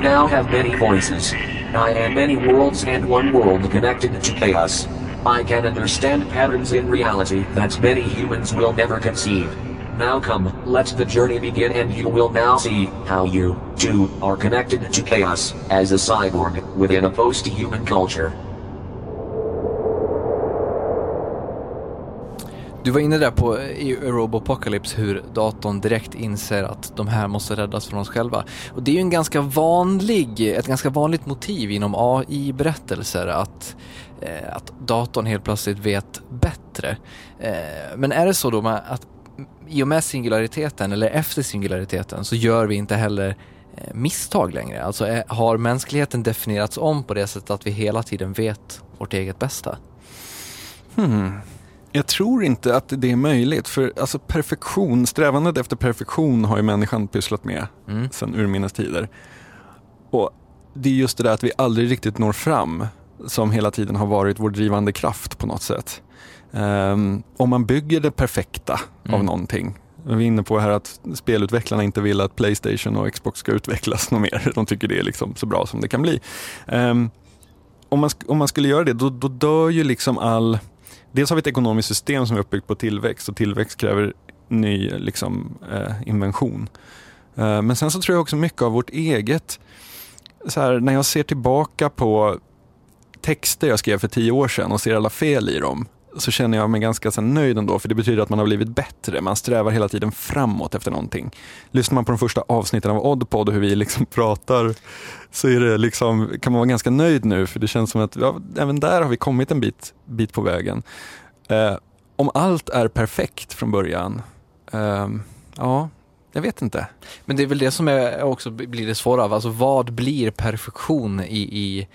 Now have many voices. I am many worlds and one world connected to chaos. I can understand patterns in reality that many humans will never conceive. Now come, let the journey begin and you will now see how you, too, are connected to chaos, as a cyborg, within a post-human culture. Du var inne där på eh, i Robopocalypse hur datorn direkt inser att de här måste räddas från oss själva. Och det är ju en ganska vanlig, ett ganska vanligt motiv inom AI-berättelser att, eh, att datorn helt plötsligt vet bättre. Eh, men är det så då att i och med singulariteten eller efter singulariteten så gör vi inte heller eh, misstag längre? Alltså är, har mänskligheten definierats om på det sättet att vi hela tiden vet vårt eget bästa? Hmm. Jag tror inte att det är möjligt, för alltså perfektion, strävandet efter perfektion har ju människan pysslat med mm. sedan urminnes tider. Och det är just det där att vi aldrig riktigt når fram som hela tiden har varit vår drivande kraft på något sätt. Um, om man bygger det perfekta mm. av någonting, vi är inne på här att spelutvecklarna inte vill att Playstation och Xbox ska utvecklas något mer. De tycker det är liksom så bra som det kan bli. Um, om, man, om man skulle göra det, då, då dör ju liksom all dels har vi ett ekonomiskt system som är uppbyggt på tillväxt och tillväxt kräver ny liksom, eh, invention. Eh, men sen så tror jag också mycket av vårt eget, så här, när jag ser tillbaka på texter jag skrev för tio år sedan och ser alla fel i dem, så känner jag mig ganska så nöjd ändå, för det betyder att man har blivit bättre. Man strävar hela tiden framåt efter någonting. Lyssnar man på de första avsnitten av Oddpod och hur vi liksom *laughs* pratar, så är det liksom, kan man vara ganska nöjd nu, för det känns som att ja, även där har vi kommit en bit, bit på vägen. Eh, om allt är perfekt från början, eh, ja, jag vet inte. Men det är väl det som är också blir det svåra, alltså vad blir perfektion i, i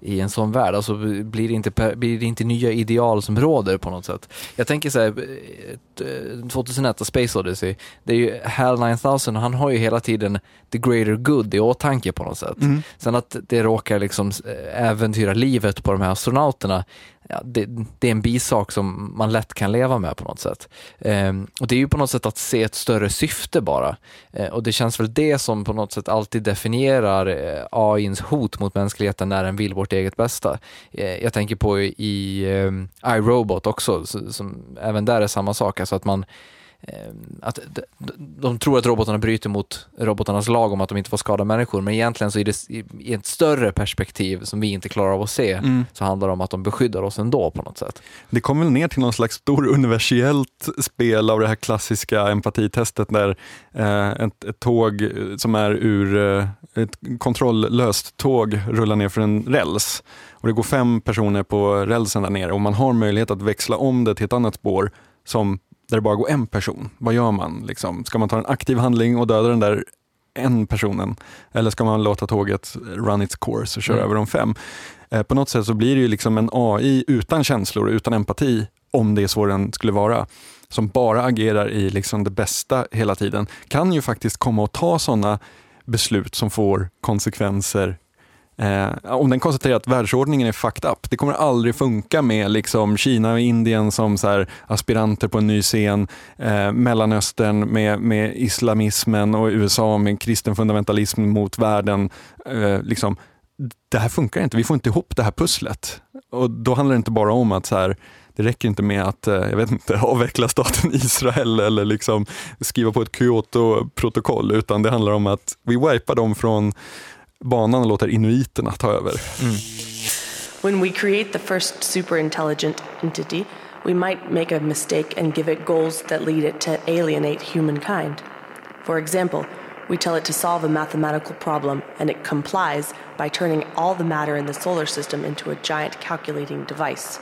i en sån värld. Alltså blir det, inte, blir det inte nya ideal som råder på något sätt. Jag tänker så här, 2001 Space Odyssey, det är ju HAL 9000 och han har ju hela tiden the greater good i åtanke på något sätt. Mm. Sen att det råkar liksom eh, äventyra livet på de här astronauterna, ja, det, det, är en bisak som man lätt kan leva med på något sätt. Eh, och det är ju på något sätt att se ett större syfte bara. Eh, och det känns väl det som på något sätt alltid definierar eh, AIns hot mot mänskligheten när den vill vårt eget bästa. Eh, jag tänker på i eh, iRobot också, som även där är samma sak, alltså att man att de tror att robotarna bryter mot robotarnas lag om att de inte får skada människor, men egentligen så är det i ett större perspektiv som vi inte klarar av att se, mm. så handlar det om att de beskyddar oss ändå på något sätt. Det kommer väl ner till någon slags stor universellt spel av det här klassiska empatitestet där eh, ett, ett, tåg som är ur eh, ett kontrolllöst tåg rullar ner för en räls och det går fem personer på rälsen där nere och man har möjlighet att växla om det till ett annat spår som där det bara går en person, vad gör man? Liksom? Ska man ta en aktiv handling och döda den där en personen? Eller ska man låta tåget run its course och köra mm. över de fem? Eh, på något sätt så blir det ju liksom en AI utan känslor utan empati, om det är så den skulle vara, som bara agerar i liksom det bästa hela tiden, kan ju faktiskt komma att ta sådana beslut som får konsekvenser Eh, om den konstaterar att världsordningen är fucked up, det kommer aldrig funka med liksom Kina och Indien som så aspiranter på en ny scen, eh, Mellanöstern med, med islamismen och USA med kristen fundamentalism mot världen. Eh, liksom, det här funkar inte, vi får inte ihop det här pusslet. Och då handlar det inte bara om att så här, det räcker inte med att eh, jag vet inte, *laughs* avveckla staten Israel eller liksom skriva på ett Kyoto-protokoll, utan det handlar om att vi wipar dem från banan och låter inuiterna ta över. Mm. When we create the first superintelligent entity, we might make a mistake and give it goals that lead it to alienate humankind. For example, We tell it to solve a mathematical problem, and it complies by turning all the matter in the solar system into a giant calculating device.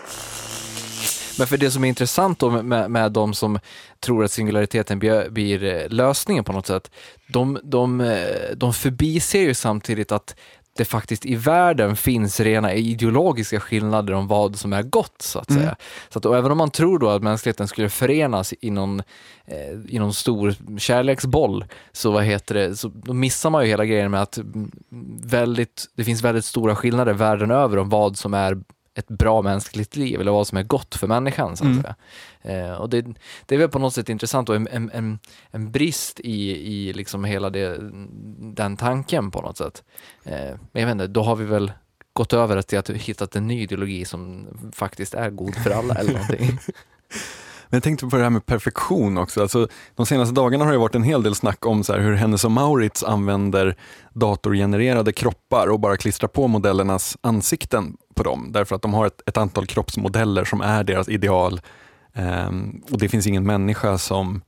Men för det som är intressant då med, med de som tror att singulariteten blir, blir eh, lösningen på något sätt, de, de, eh, de förbiser ju samtidigt att det faktiskt i världen finns rena ideologiska skillnader om vad som är gott, så att Mm. säga. Så att, även om man tror då att mänskligheten skulle förenas i någon, eh, i någon stor kärleksboll, så, vad heter det, så missar man ju hela grejen med att mm, väldigt, det finns väldigt stora skillnader världen över om vad som är ett bra mänskligt liv eller vad som är gott för människan. Så att Mm. säga. Eh, och det, det är väl på något sätt intressant och en, en, en, en brist i, i liksom hela det, den tanken på något sätt. Eh, men jag vet inte, då har vi väl gått över till att hittat en ny ideologi som faktiskt är god för alla eller någonting. *laughs* Men jag tänkte på det här med perfektion också. Alltså, de senaste dagarna har det varit en hel del snack om så här, hur Hennes och Maurits använder datorgenererade kroppar och bara klistrar på modellernas ansikten på dem. Därför att de har ett, ett antal kroppsmodeller som är deras ideal. um, och det finns ingen människa som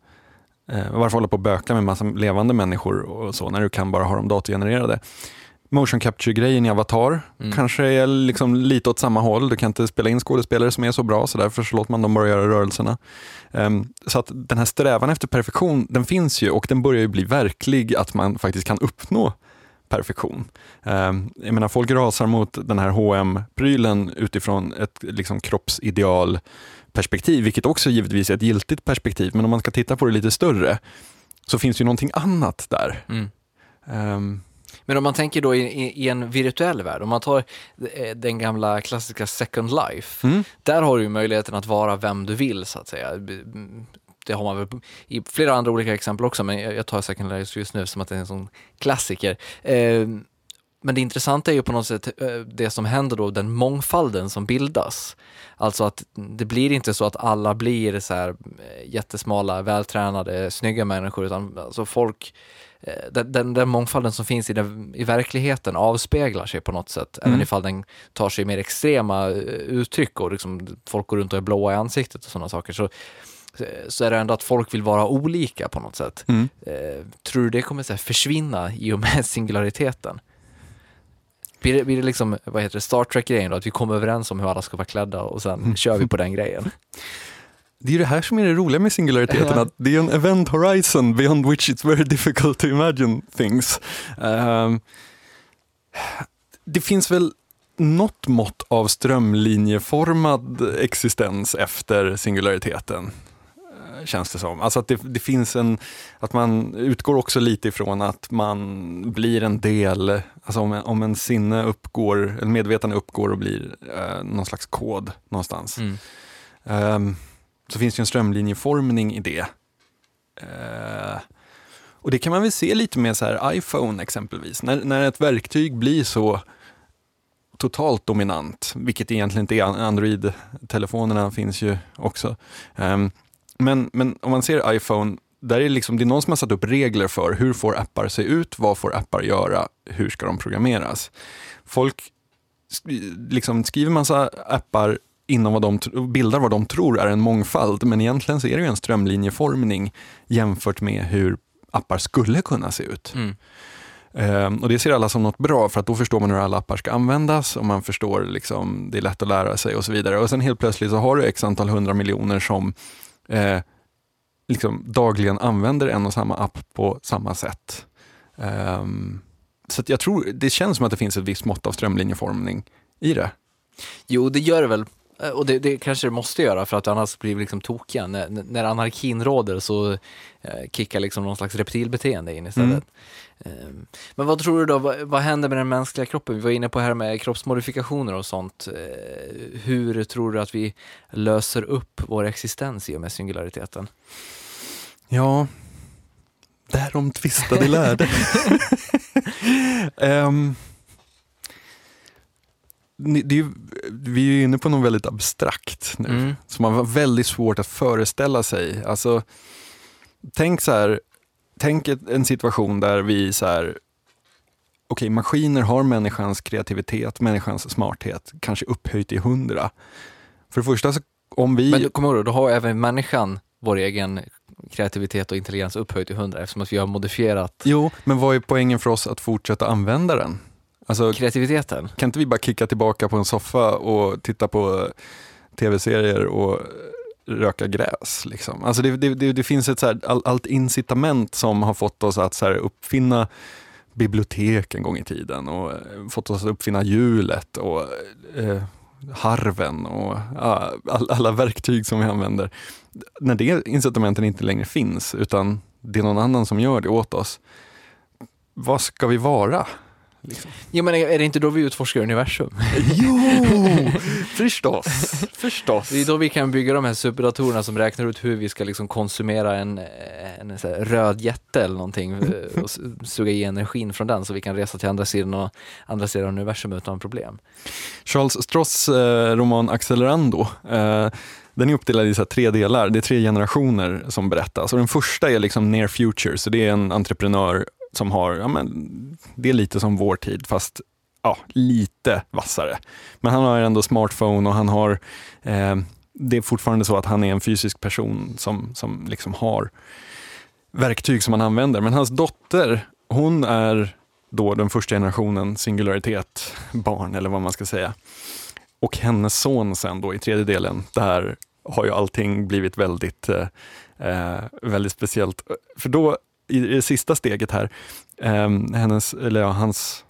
eh, uh, varför hålla på och böka med massa levande människor och så, när du kan bara ha dem datorgenererade. Motion capture-grejen i Avatar Mm. kanske är liksom lite åt samma håll. Du kan inte spela in skådespelare som är så bra, så därför så låter man dem bara göra rörelserna. Ehm, så att den här strävan efter perfektion, den finns ju och den börjar ju bli verklig, att man faktiskt kan uppnå perfektion. Um, jag menar, folk rasar mot den här hm prylen utifrån ett liksom, kroppsideal perspektiv, vilket också givetvis är ett giltigt perspektiv, men om man ska titta på det lite större så finns det ju någonting annat där. Mm. Ehm, Men om man tänker då i, i, en virtuell värld, om man tar eh, den gamla klassiska Second Life, Mm. där har du ju möjligheten att vara vem du vill så att säga. Det har man väl i flera andra olika exempel också, men jag jag tar Second Life just nu som att det är en sån klassiker. Eh, Men det intressanta är ju på något sätt eh, det som händer då, den mångfalden som bildas. Alltså att det blir inte så att alla blir så här eh, jättesmala, vältränade, snygga människor, utan alltså folk, eh, den, den, den mångfalden som finns i, den, i verkligheten avspeglar sig på något sätt, Mm. även ifall den tar sig mer extrema uttryck och liksom folk går runt och är blåa i ansiktet och sådana saker. Så, så är det ändå att folk vill vara olika på något sätt. Mm. Tror du det kommer så försvinna i och med *laughs* singulariteten? Blir det, blir det liksom, vad heter det, Star Trek-grejen då, att vi kommer överens om hur alla ska vara klädda och sen Mm. kör vi på den grejen? *laughs* Det är det här som är det roliga med singulariteten, Ja. att det är en event horizon beyond which it's very difficult to imagine things. Ehm, det finns väl något mått av strömlinjeformad existens efter singulariteten, känns det som. Alltså att det, det finns en, att man utgår också lite ifrån att man blir en del, alltså om, om en sinne uppgår, en medvetande uppgår och blir eh, någon slags kod någonstans. Mm. Ehm, så finns det ju en strömlinjeformning i det. Eh, och det kan man väl se lite med så här iPhone exempelvis. När, när ett verktyg blir så totalt dominant, vilket egentligen inte är, Android-telefonerna finns ju också. Ehm, men, men om man ser iPhone, där är liksom, det är någon som har satt upp regler för hur får appar se ut, vad får appar göra, hur ska de programmeras. Folk liksom skriver massa appar inom vad de bildar vad de tror är en mångfald, men egentligen så är det ju en strömlinjeformning jämfört med hur appar skulle kunna se ut. Mm. Ehm, och det ser alla som något bra för att då förstår man hur alla appar ska användas och man förstår liksom, det är lätt att lära sig och så vidare. Och sen helt plötsligt så har du x antal hundra miljoner som eh, liksom dagligen använder en och samma app på samma sätt. Um, så att jag tror, det känns som att det finns ett visst mått av strömlinjeformning i det. Jo, det gör det väl. Eh, Och det, det kanske det måste göra för att annars blir vi liksom tokiga. När, när anarkin råder så eh, kickar liksom någon slags reptilbeteende in istället. Mm. Eh, men vad tror du då, vad, vad händer med den mänskliga kroppen? Vi var inne på här med kroppsmodifikationer och sånt. Eh, hur tror du att vi löser upp vår existens i och med singulariteten? Ja, därom tvistade lärde. *laughs* Ehm, ni- det är, vi är ju inne på något väldigt abstrakt nu, Mm. som har väldigt svårt att föreställa sig. Alltså, tänk så här, tänk en situation där vi så här, okej, maskiner har människans kreativitet, människans smarthet, kanske upphöjt till hundra. För det första, så, om vi... Men kommer ihåg, då har även människan vår egen kreativitet och intelligens upphöjt till 100 eftersom att vi har modifierat Jo, men vad är poängen för oss att fortsätta använda den? Alltså, kreativiteten. Kan inte vi bara kicka tillbaka på en soffa och titta på tv-serier och röka gräs? Liksom? Alltså det, det, det, finns ett så här, all, allt incitament som har fått oss att så här, uppfinna bibliotek en gång i tiden och eh, fått oss att uppfinna hjulet och eh, harven och ja, all, alla verktyg som vi använder. När det incitamenten inte längre finns utan det är någon annan som gör det åt oss. Vad ska vi vara? Liksom. Jo men är det inte då vi utforskar universum? *laughs* Jo, förstås. förstås. Det är då vi kan bygga de här superdatorerna som räknar ut hur vi ska liksom konsumera en, en, en röd jätte eller någonting eh, och suga i energin från den så vi kan resa till andra sidan, och, andra sidan universum utan problem. Charles Stross eh, roman Accelerando eh, den är uppdelad i så tre delar. Det är tre generationer som berättas. Och den första är liksom near future, så det är en entreprenör som har, ja, men, det är lite som vår tid fast ja, lite vassare. Men han har ändå smartphone och han har, eh, det är fortfarande så att han är en fysisk person som, som liksom har verktyg som han använder. Men hans dotter, hon är då den första generationen singularitet, barn eller vad man ska säga. Och hennes son sen då i tredje delen, där har ju allting blivit väldigt, eh, eh väldigt speciellt. För då i det sista steget här, eh, hennes, eller ja, hans,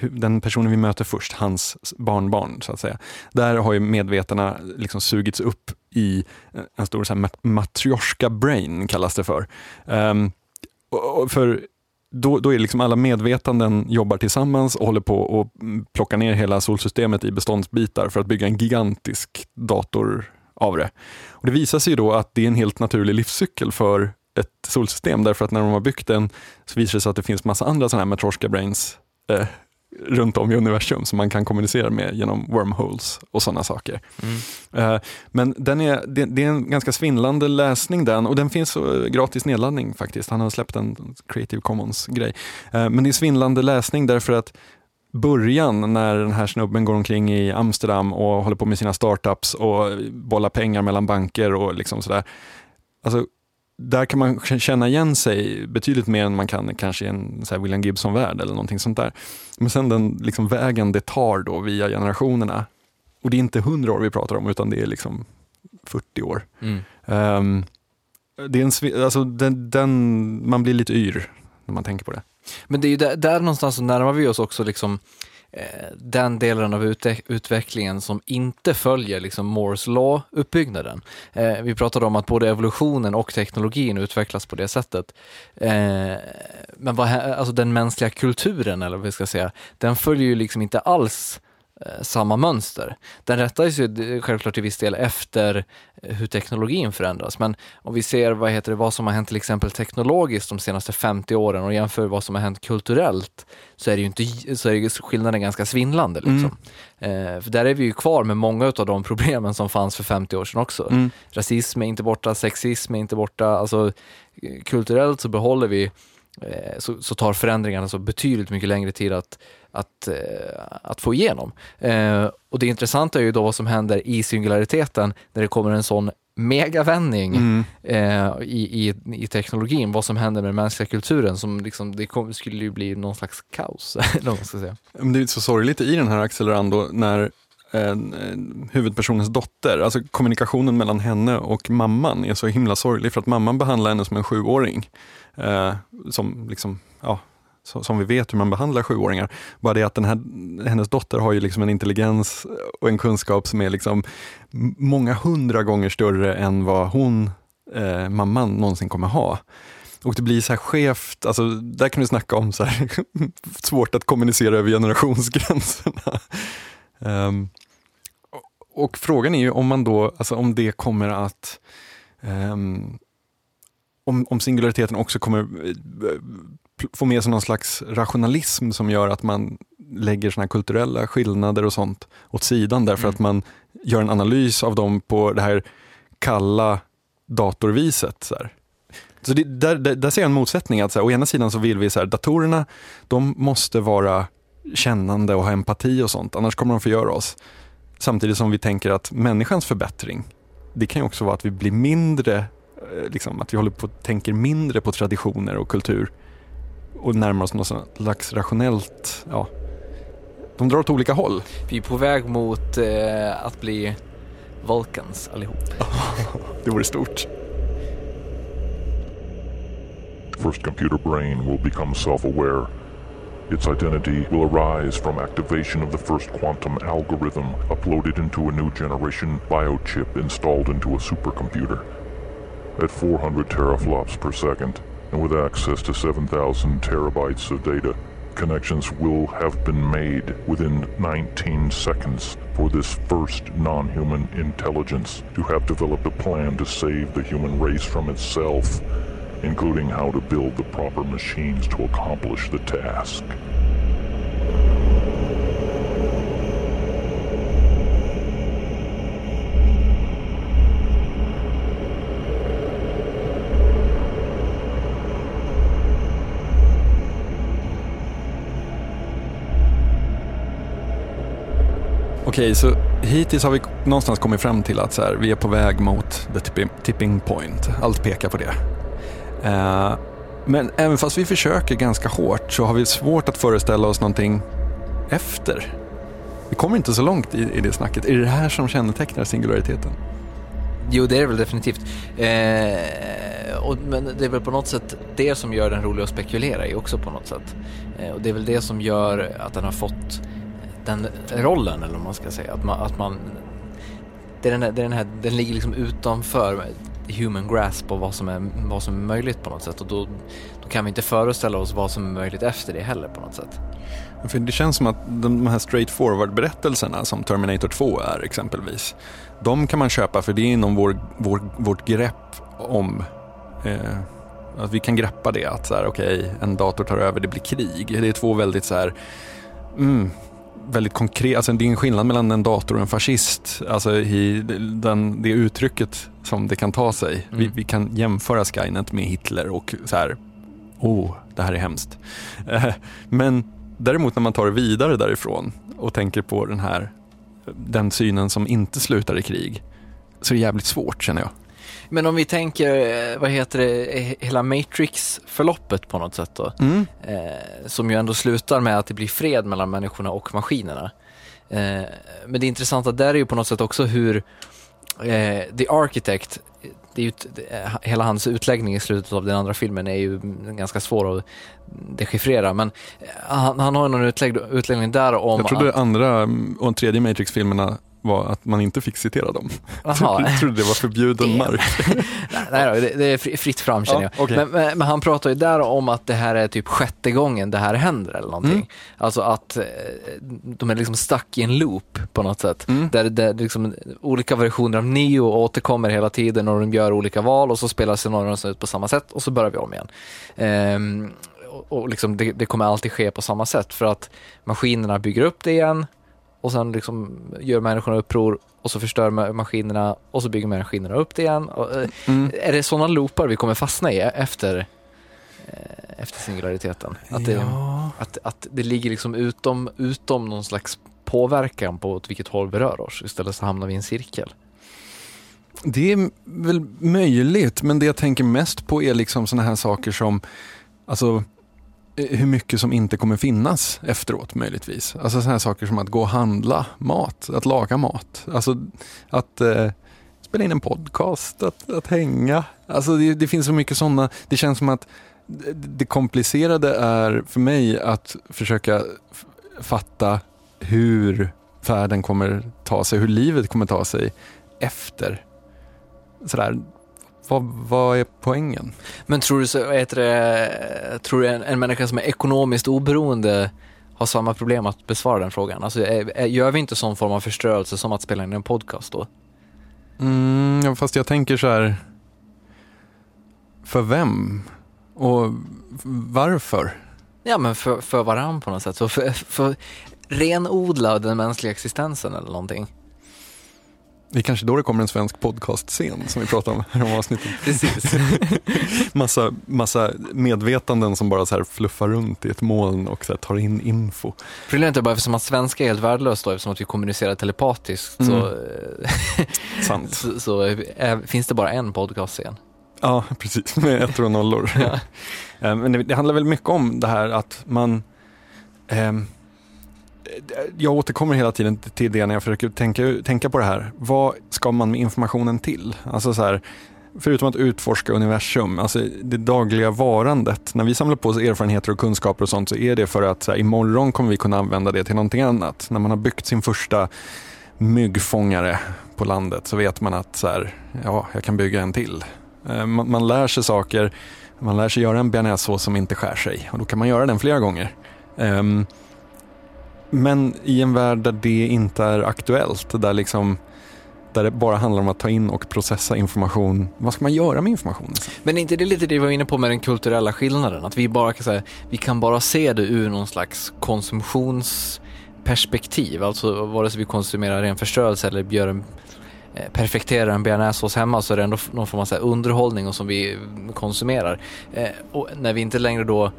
den personen vi möter först, hans barnbarn så att säga. Där har ju medvetarna liksom sugits upp i en stor så här, matryoshka brain kallas det för. Um, för då, då är liksom alla medvetanden jobbar tillsammans och håller på att plocka ner hela solsystemet i beståndsbitar för att bygga en gigantisk dator av det. Och det visar sig då att det är en helt naturlig livscykel för ett solsystem därför att när de har byggt den så visar det sig att det finns massa andra sådana här Matroska Brains eh, runt om i universum som man kan kommunicera med genom wormholes och sådana saker. Mm. Eh, men den är, det, det, är en ganska svindlande läsning den och den finns uh, gratis nedladdning faktiskt. Han har släppt en Creative Commons-grej. Eh, men det är svindlande läsning därför att början när den här snubben går omkring i Amsterdam och håller på med sina startups och bollar pengar mellan banker och liksom sådär. Alltså, där kan man känna igen sig betydligt mer än man kan kanske i en så William Gibson-värld eller någonting sånt där. Men sen den liksom vägen det tar då via generationerna, och det är inte hundra år vi pratar om utan det är liksom 40 år. Mm. Um, det är en, alltså den, den, man blir lite yr när man tänker på det. Men det är ju där, där någonstans så närmar vi oss också liksom Eh, den delen av utvecklingen som inte följer liksom Moores law-uppbyggnaden. Eh, vi pratade om att både evolutionen och teknologin utvecklas på det sättet. Eh, men vad, alltså den mänskliga kulturen, eller vad vi ska säga, den följer ju liksom inte alls Eh, samma mönster. Den rättar sig självklart till viss del efter eh, hur teknologin förändras, men om vi ser vad, heter det, vad som har hänt till exempel teknologiskt de senaste 50 åren och jämför vad som har hänt kulturellt så är, det ju inte, så är skillnaden ganska svindlande. Liksom. Mm. Eh, för där är vi ju kvar med många av de *laughs* problemen som fanns för 50 år sedan också. Mm. Rasism är inte borta, sexism är inte borta, alltså kulturellt så behåller vi Eh, så, så, tar förändringarna så betydligt mycket längre tid att, att, eh, att få igenom. Eh, och det intressanta är ju då vad som händer i singulariteten när det kommer en sån megavändning mm. eh, i, i, i, teknologin, vad som händer med den mänskliga kulturen, som liksom, det kom, skulle ju bli någon slags kaos. *laughs* säga. Det är så sorgligt i den här Accelerando när eh, huvudpersonens dotter, alltså kommunikationen mellan henne och mamman är så himla sorglig för att mamman behandlar henne som en sjuåring eh, som, liksom, ja, som vi vet hur man behandlar sjuåringar. Bara det att den här, hennes dotter har ju liksom en intelligens och en kunskap som är liksom många hundra gånger större än vad hon, eh, mamman, någonsin kommer ha. Och det blir så här skevt, alltså där kan du snacka om så här, *laughs* svårt att kommunicera över generationsgränserna. Um, och frågan är ju om man då, alltså om det kommer att um, om, om singulariteten också kommer eh, få med sig någon slags rationalism som gör att man lägger såna kulturella skillnader och sånt åt sidan därför mm. att man gör en analys av dem på det här kalla datorviset. Så, så det, där, där, där, ser jag en motsättning. Att så här, å ena sidan så vill vi att datorerna de måste vara kännande och ha empati och sånt, annars kommer de förgöra oss. Samtidigt som vi tänker att människans förbättring, det kan ju också vara att vi blir mindre liksom, att vi håller på att tänker mindre på traditioner och kultur och närmar oss något slags rationellt, ja, de drar åt olika håll. Vi är på väg mot eh, att bli Vulcans allihop. *laughs* det vore stort. First computer brain will become self-aware. Its identity will arise from activation of the first quantum algorithm uploaded into a new generation biochip installed into a supercomputer. At 400 teraflops per second, and with access to 7,000 terabytes of data, connections will have been made within 19 seconds for this first non-human intelligence to have developed a plan to save the human race from itself, including how to build the proper machines to accomplish the task. Okej, så hittills har vi någonstans kommit fram till att så här, vi är på väg mot the tipping point. Allt pekar på det. Eh, men även fast vi försöker ganska hårt så har vi svårt att föreställa oss någonting efter. Vi kommer inte så långt i, i det snacket. Är det det här som kännetecknar singulariteten? Jo, det är det väl definitivt. Eh, och, men det är väl på något sätt det som gör den rolig att spekulera i också på något sätt. Eh, och det är väl det som gör att den har fått den rollen, eller vad man ska säga. Att man, att man det är den, här, det är den, här, den ligger liksom utanför human grasp och vad som, är, vad som är möjligt på något sätt. Och då, då kan vi inte föreställa oss vad som är möjligt efter det heller på något sätt. För det känns som att de här straight forward-berättelserna som Terminator 2 är exempelvis, de kan man köpa för det är inom vår, vår, vårt grepp om eh, att vi kan greppa det. Att så här, okay, en dator tar över, det blir krig. Det är två väldigt så här, mm, väldigt konkret, alltså det är en skillnad mellan en dator och en fascist. Alltså i den, det uttrycket som det kan ta sig. Mm. Vi, vi, kan jämföra Skynet med Hitler och så här, oh, det här är hemskt. *laughs* Men däremot när man tar det vidare därifrån och tänker på den här, den synen som inte slutar i krig, så är det jävligt svårt känner jag. Men om vi tänker, eh, vad heter det, hela Matrix-förloppet på något sätt då. Mm. Eh, som ju ändå slutar med att det blir fred mellan människorna och maskinerna. Eh, men det intressanta där är ju på något sätt också hur eh, The Architect, det är ju, hela hans utläggning i slutet av den andra filmen är ju ganska svår att dechiffrera, men han, han har någon utlägg, utläggning där om... Jag trodde att, andra och tredje Matrix-filmerna var att man inte fick citera dem. *laughs* Jag trodde det var förbjuden mark. *laughs* nej, då, det, det, är fritt fram känner ja, jag. Okay. Men, men, men, han pratar ju där om att det här är typ sjätte gången det här händer eller någonting. Mm. Alltså att eh, de är liksom stuck i en loop på något sätt. Mm. Där, där liksom, olika versioner av Neo återkommer hela tiden och de gör olika val och så spelar scenarierna ut på samma sätt och så börjar vi om igen. Ehm, och liksom det, det, kommer alltid ske på samma sätt för att maskinerna bygger upp det igen och sen liksom gör människorna uppror och så förstör maskinerna och så bygger maskinerna upp det igen. Och, eh, mm. Är det sådana loopar vi kommer fastna i efter, eh, efter singulariteten? Att det, ja. att, att det ligger liksom utom, utom någon slags påverkan på åt vilket håll vi rör oss. Istället så hamnar vi i en cirkel. Det är väl möjligt, men det jag tänker mest på är liksom sådana här saker som alltså, Eh, Eh, hur mycket som inte kommer finnas efteråt möjligtvis. Alltså sådana saker som att gå och handla mat, att laga mat. Alltså att eh, spela in en podcast, att, att hänga. Alltså det, det finns så mycket sådana, det känns som att det komplicerade är för mig att försöka fatta hur världen kommer ta sig, hur livet kommer ta sig efter sådär vad, vad är poängen? Men tror du, så, det, tror du en, en människa som är ekonomiskt oberoende har samma problem att besvara den frågan? Alltså, är, gör vi inte sån form av förstörelse som att spela in en podcast då? Mm, fast jag tänker så här, för vem? Och varför? Ja, men för, för varann på något sätt. Så för, för renodla den mänskliga existensen eller någonting. Det är kanske då det kommer en svensk podcastscen som vi pratade om här om avsnittet. Precis. *laughs* massa, massa medvetanden som bara så här fluffar runt i ett moln och så tar in info. Problemet är bara eftersom att svenska är helt värdelöst då, eftersom att vi kommunicerar telepatiskt mm. så, Sant. så, så är, finns det bara en podcastscen. Ja, precis. Med ettor och nollor. Eh, Men det, det handlar väl mycket om det här att man... ehm, jag återkommer hela tiden till det när jag försöker tänka, tänka på det här. Vad ska man med informationen till? Alltså så här, förutom att utforska universum, alltså det dagliga varandet. När vi samlar på oss erfarenheter och kunskaper och sånt så är det för att så här, imorgon kommer vi kunna använda det till någonting annat. När man har byggt sin första myggfångare på landet så vet man att så här, ja, jag kan bygga en till. Eh, man, man lär sig saker, man lär sig göra en bearnaisesås som inte skär sig och då kan man göra den flera gånger. Um, men i en värld där det inte är aktuellt, där, liksom, där det bara handlar om att ta in och processa information, vad ska man göra med informationen? Men är inte det lite det vi var inne på med den kulturella skillnaden? Att vi bara kan här, vi kan bara se det ur någon slags konsumtionsperspektiv. Alltså vare sig vi konsumerar ren förstörelse eller gör en, eh, perfekterar en bearnaisesås hemma så är det ändå någon form av så här underhållning och som vi konsumerar. Eh, och när vi inte längre då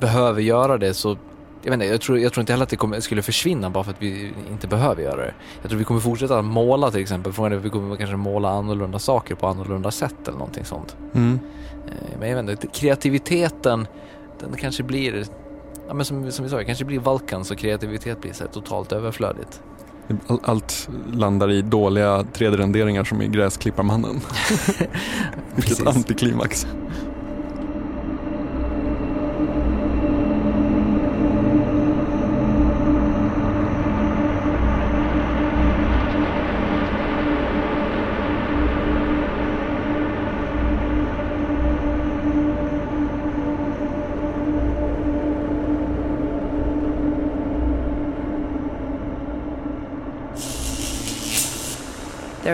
behöver göra det så jag, vet inte, jag, tror, jag tror inte heller att det kommer, skulle försvinna bara för att vi inte behöver göra det. Jag tror vi kommer fortsätta måla till exempel. Frågan är om vi kommer kanske måla annorlunda saker på annorlunda sätt eller någonting sånt. Mm. Eh, Men jag vet inte, kreativiteten, den kanske blir, ja men som, som vi sa, det kanske blir Valkan så kreativitet blir så totalt överflödigt. All- Allt landar i dåliga 3D-renderingar som i Gräsklipparmannen. *laughs* Vilket antiklimax.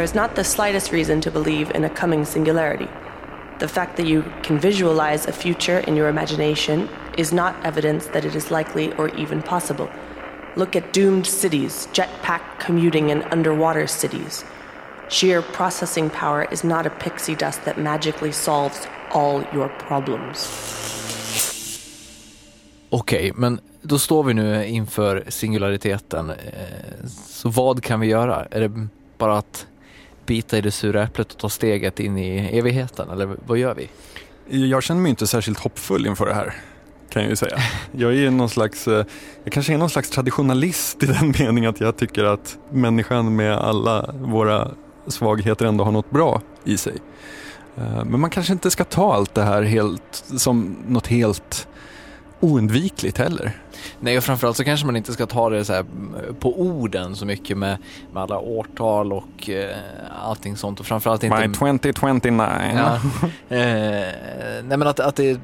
Is not the slightest reason to believe in a coming singularity. The fact that you can visualize a future in your imagination is not evidence that it is likely or even possible. Look at doomed cities, jetpack commuting, and underwater cities. Sheer processing power is not a pixie dust that magically solves all your problems. Okej, men då står vi nu inför singulariteten. Eh, Så vad kan vi göra? Är det bara att bita i det sura äpplet och ta steget in i evigheten? Eller vad gör vi? Jag känner mig inte särskilt hoppfull inför det här. Kan jag ju säga. Jag är någon slags, eh, jag kanske är någon slags traditionalist i den *laughs* meningen att jag tycker att människan med alla våra svagheter ändå har något bra i sig. Eh, men man kanske inte ska ta allt det här helt, som något helt oundvikligt heller. Nej, och framförallt så kanske man inte ska ta det så här på orden så mycket med, med alla årtal och eh, allting sånt. Och framförallt inte... My 2029. Ja. *laughs* Eh, nej men att, att det,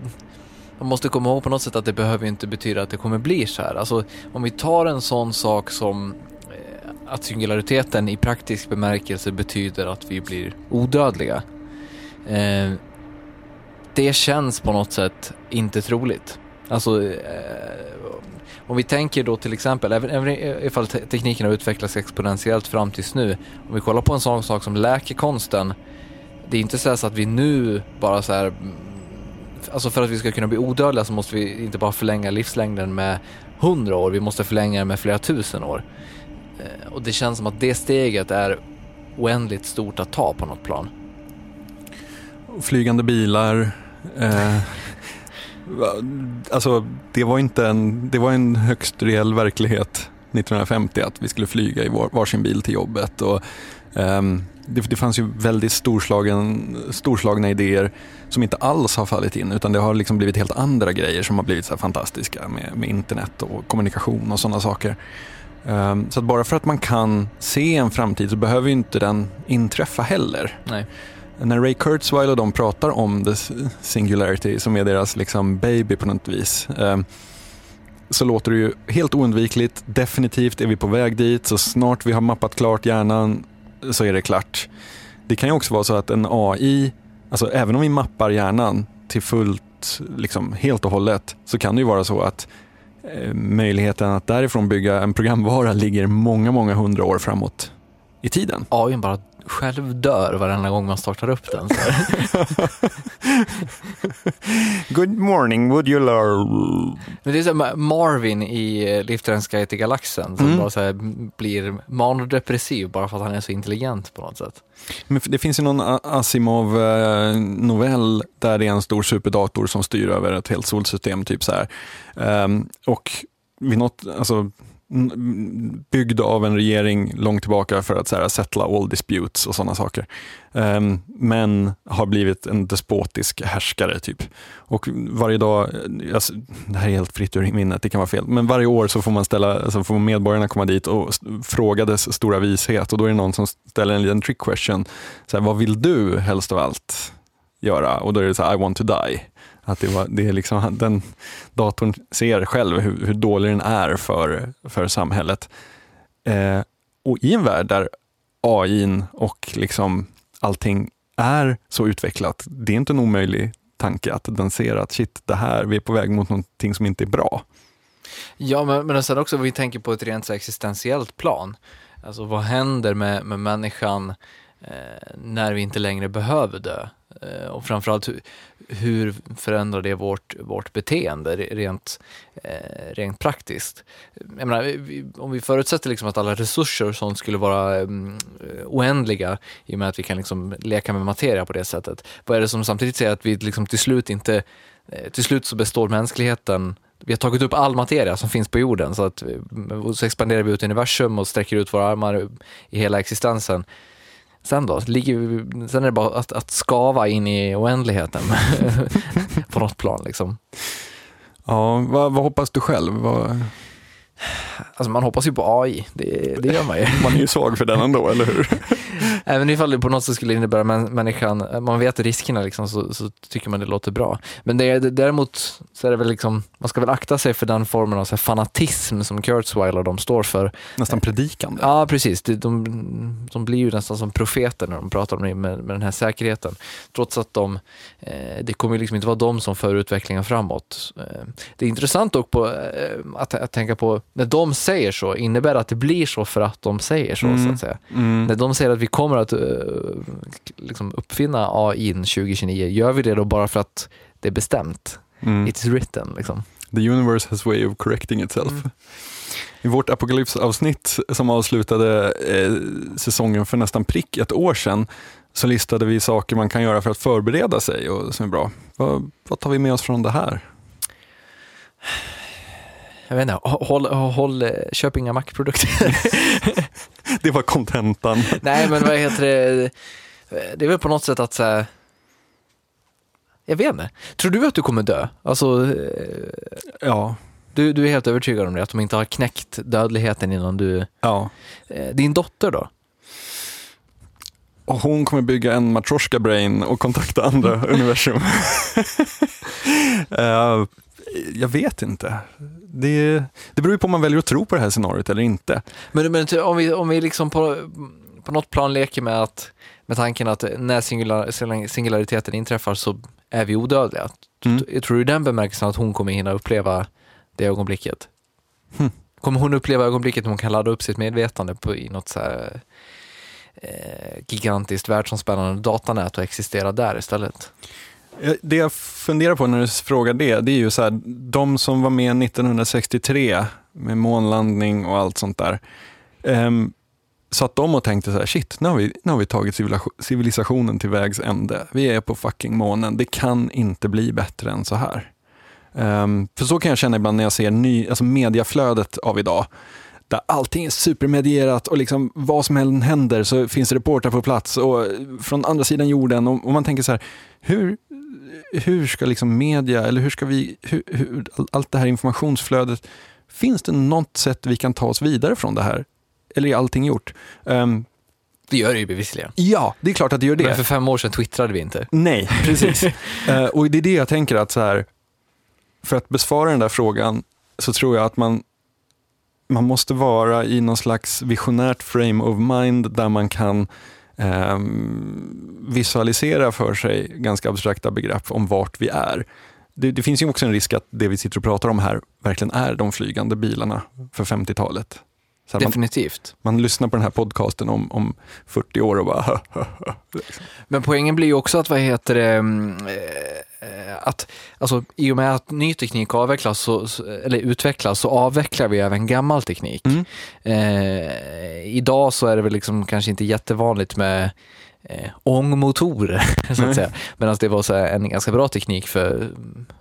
man måste komma ihåg på något sätt att det behöver inte betyda att det kommer bli så här. Alltså om vi tar en sån sak som eh, att singulariteten i praktisk bemärkelse betyder att vi blir odödliga. Eh, det känns på något sätt inte troligt. Alltså eh, om vi tänker då till exempel, även, även ifall tekniken har utvecklats exponentiellt fram tills nu. Om vi kollar på en sån sak som läkekonsten. Det är inte så, att vi nu bara så här, mm, alltså för att vi ska kunna bli odödliga så måste vi inte bara förlänga livslängden med hundra år, vi måste förlänga den med flera tusen år. Eh, Och det känns som att det steget är oändligt stort att ta på något plan. Flygande bilar. Eh, alltså, det var inte en, det var en högst reell verklighet 1950 att vi skulle flyga i var, varsin bil till jobbet. Och, um, det, det fanns ju väldigt storslagen, storslagna idéer som inte alls har fallit in utan det har liksom blivit helt andra grejer som har blivit så här fantastiska med, med internet och kommunikation och sådana saker. Um, så att bara för att man kan se en framtid så behöver ju inte den inträffa heller. Nej. När Ray Kurzweil och de pratar om the singularity som är deras liksom baby på något vis eh, så låter det ju helt oundvikligt. Definitivt är vi på väg dit. Så snart vi har mappat klart hjärnan så är det klart. Det kan ju också vara så att en AI, alltså även om vi mappar hjärnan till fullt, liksom helt och hållet, så kan det ju vara så att eh, möjligheten att därifrån bygga en programvara *laughs* ligger många, många hundra år framåt i tiden. AI bara själv dör varenda gång man startar upp den. *laughs* Good morning, would you learn? Men det är så här Marvin i eh, Liftarens guide till galaxen som Mm. bara så blir manodepressiv bara för att han är så intelligent på något sätt. Men det finns ju någon Asimov-novell där det är en stor superdator som styr över ett helt solsystem. Typ så här. Ehm, och vid något, alltså, byggd av en regering långt tillbaka för att så här, settla all disputes och sådana saker. Um, men har blivit en despotisk härskare typ. Och varje dag, alltså, det här är helt fritt ur minnet, det kan vara fel, men varje år så får man ställa, så får medborgarna komma dit och fråga dess stora vishet och då är det någon som ställer en liten trick question. Så här, vad vill du helst av allt göra? Och då är det så här, I want to die. Att det, var, det är liksom, den datorn ser själv hur, hur dålig den är för, för samhället. Eh, och i en värld där AI och liksom allting är så utvecklat, det är inte en omöjlig tanke att den ser att shit, det här, vi är på väg mot någonting som inte är bra. Ja, men, men sen också vi tänker på ett rent så existentiellt plan. Alltså vad händer med, med människan eh, när vi inte längre behöver dö? Eh, och framförallt hur, hur förändrar det vårt, vårt beteende rent, eh, rent praktiskt? Jag menar, om vi förutsätter liksom att alla resurser och sånt skulle vara mm, eh, oändliga i och med att vi kan liksom leka med materia på det sättet. Vad är det som samtidigt säger att vi liksom till slut inte, eh, till slut så består mänskligheten vi har tagit upp all materia som finns på jorden så att eh, och så expanderar vi ut i universum och sträcker ut våra armar i hela existensen. Sen då? Ligger sen är det bara att, att skava in i oändligheten *laughs* på något plan. Liksom. Ja, vad, vad hoppas du själv? Vad... Alltså man hoppas ju på AI, det, det gör man ju. Man är ju svag för den ändå, eller hur? *laughs* Även ifall det på något sätt skulle innebära män, människan, man vet riskerna liksom, så, så tycker man det låter bra. Men det, är- däremot så är det väl liksom, man ska väl akta sig för den formen av så fanatism som Kurzweil och de står för. Nästan predikande. Ja, precis. De, de, de blir ju nästan som profeter när de pratar om det med, med den här säkerheten. Trots att de, eh, det kommer liksom inte vara de som för utvecklingen framåt. Eh, det är intressant dock på, eh, att, att tänka på, när de säger så, innebär det att det blir så för att de säger så, så Mm. att säga. Mm. När de säger att vi kommer att eh, liksom uppfinna AI 2029, gör vi det då bara för att det är bestämt? Mm. It's written liksom. The universe has way of correcting itself. I vårt apokalypsavsnitt som avslutade eh, säsongen för nästan prick ett år sedan så listade vi saker man kan göra för att förbereda sig och som är bra. Vad, vad tar vi med oss från det här? Jag vet inte, håll, håll, eh, köp inga Mac-produkter. *laughs* Det var kontentan. Nej, men vad heter det? Det är väl på något sätt att så här, jag vet inte. Tror du att du kommer dö? Alltså, eh, Ja. du, du är helt övertygad om det, att de inte har knäckt dödligheten innan du... Ja. Eh, Din dotter då? Och hon kommer bygga en Matryoshka brain och kontakta andra *laughs* universum. *laughs* Eh, jag vet inte. Det, det beror ju på om man väljer att tro på det här scenariot eller inte. Men, men ty- om vi, om vi liksom på, på något plan leker med, att, med tanken att när singular, singulariteten inträffar så är vi odödliga. Mm. Jag tror i den bemärkelsen att hon kommer hinna uppleva det ögonblicket. Hmm. Kommer hon uppleva ögonblicket när hon kan ladda upp sitt medvetande på, i något så här, eh, gigantiskt världsomspännande datanät och existera där istället? Eh, det jag funderar på när du frågar det, det är ju så här, de som var med 1963 med månlandning och allt sånt där. Um, satt de och tänkte så här, shit, nu har vi, nu har vi tagit civilisationen till vägs ände. Vi är på fucking månen. Det kan inte bli bättre än så här. Um, för så kan jag känna ibland när jag ser ny, alltså mediaflödet av idag. Där allting är supermedierat och liksom vad som än händer så finns reportrar på plats och från andra sidan jorden. Och, och man tänker så här, hur, hur ska liksom media, eller hur ska vi, hur, hur, allt det här informationsflödet, finns det något sätt vi kan ta oss vidare från det här? Eller är allting gjort? Ehm, Det gör det ju bevisligen. ja, det är klart att det gör det. Men för fem år sedan twittrade vi inte. Nej, precis. *laughs* Eh, och det är det jag tänker att så här, för att besvara den där frågan så tror jag att man, man måste vara i någon slags visionärt frame of mind där man kan eh, visualisera för sig ganska abstrakta begrepp om vart vi är. Det, det finns ju också en risk att det vi sitter och pratar om här verkligen är de flygande bilarna för 50-talet. Här, Definitivt. Man, man lyssnar på den här podcasten om, om 40 år och bara *laughs* liksom. Men poängen blir ju också att, vad heter det, mm, eh, att alltså, i och med att ny teknik avvecklas, så, eller utvecklas, så avvecklar vi även gammal teknik. Eh, idag så är det väl liksom kanske inte jättevanligt med eh, ångmotorer, *laughs* så att säga. Medan det var så en ganska bra teknik för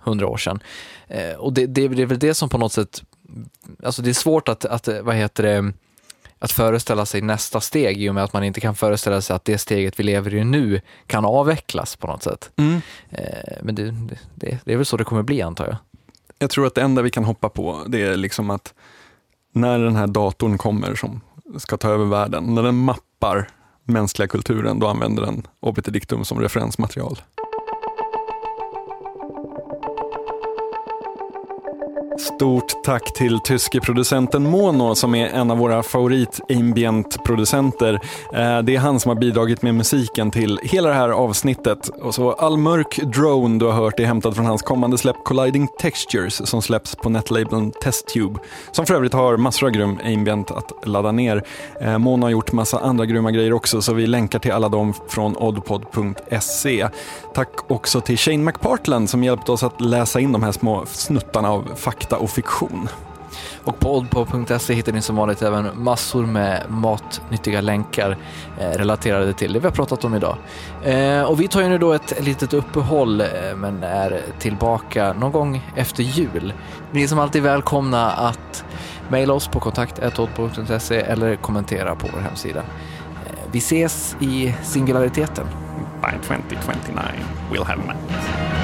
hundra år sedan. Eh, och det, det, det är väl det som på något sätt, alltså det är svårt att, att vad heter det, att föreställa sig nästa steg i och med att man inte kan föreställa sig att det steget vi lever i nu kan avvecklas på något sätt. Mm. Eh, Men det, det, det, är väl så det kommer bli antar jag. Jag tror att det enda vi kan hoppa på det är liksom att när den här datorn kommer som ska ta över världen, när den mappar mänskliga kulturen, då använder den obiter dictum som referensmaterial. Stort tack till tyske producenten Mono som är en av våra favorit ambient producenter. Eh, det är han som har bidragit med musiken till hela det här avsnittet. Och så all mörk drone du har hört är hämtad från hans kommande släpp Colliding Textures som släpps på netlabeln Testtube. Som för övrigt har massor av grym ambient att ladda ner. Eh, Mono har gjort massa andra grymma grejer också så vi länkar till alla dem från oddpod.se. Tack också till Shane McPartland som hjälpte oss att läsa in de här små snuttarna av fakta och fiktion. Och på oddpod.se hittar ni som vanligt även massor med matnyttiga länkar eh, relaterade till det vi har pratat om idag. Eh, och vi tar ju nu då ett litet uppehåll eh, men är tillbaka någon gång efter jul. Ni är som alltid välkomna att mejla oss på kontakt.oddpod.se eller kommentera på vår hemsida. Eh, vi ses i singulariteten. By 2029 we'll have met.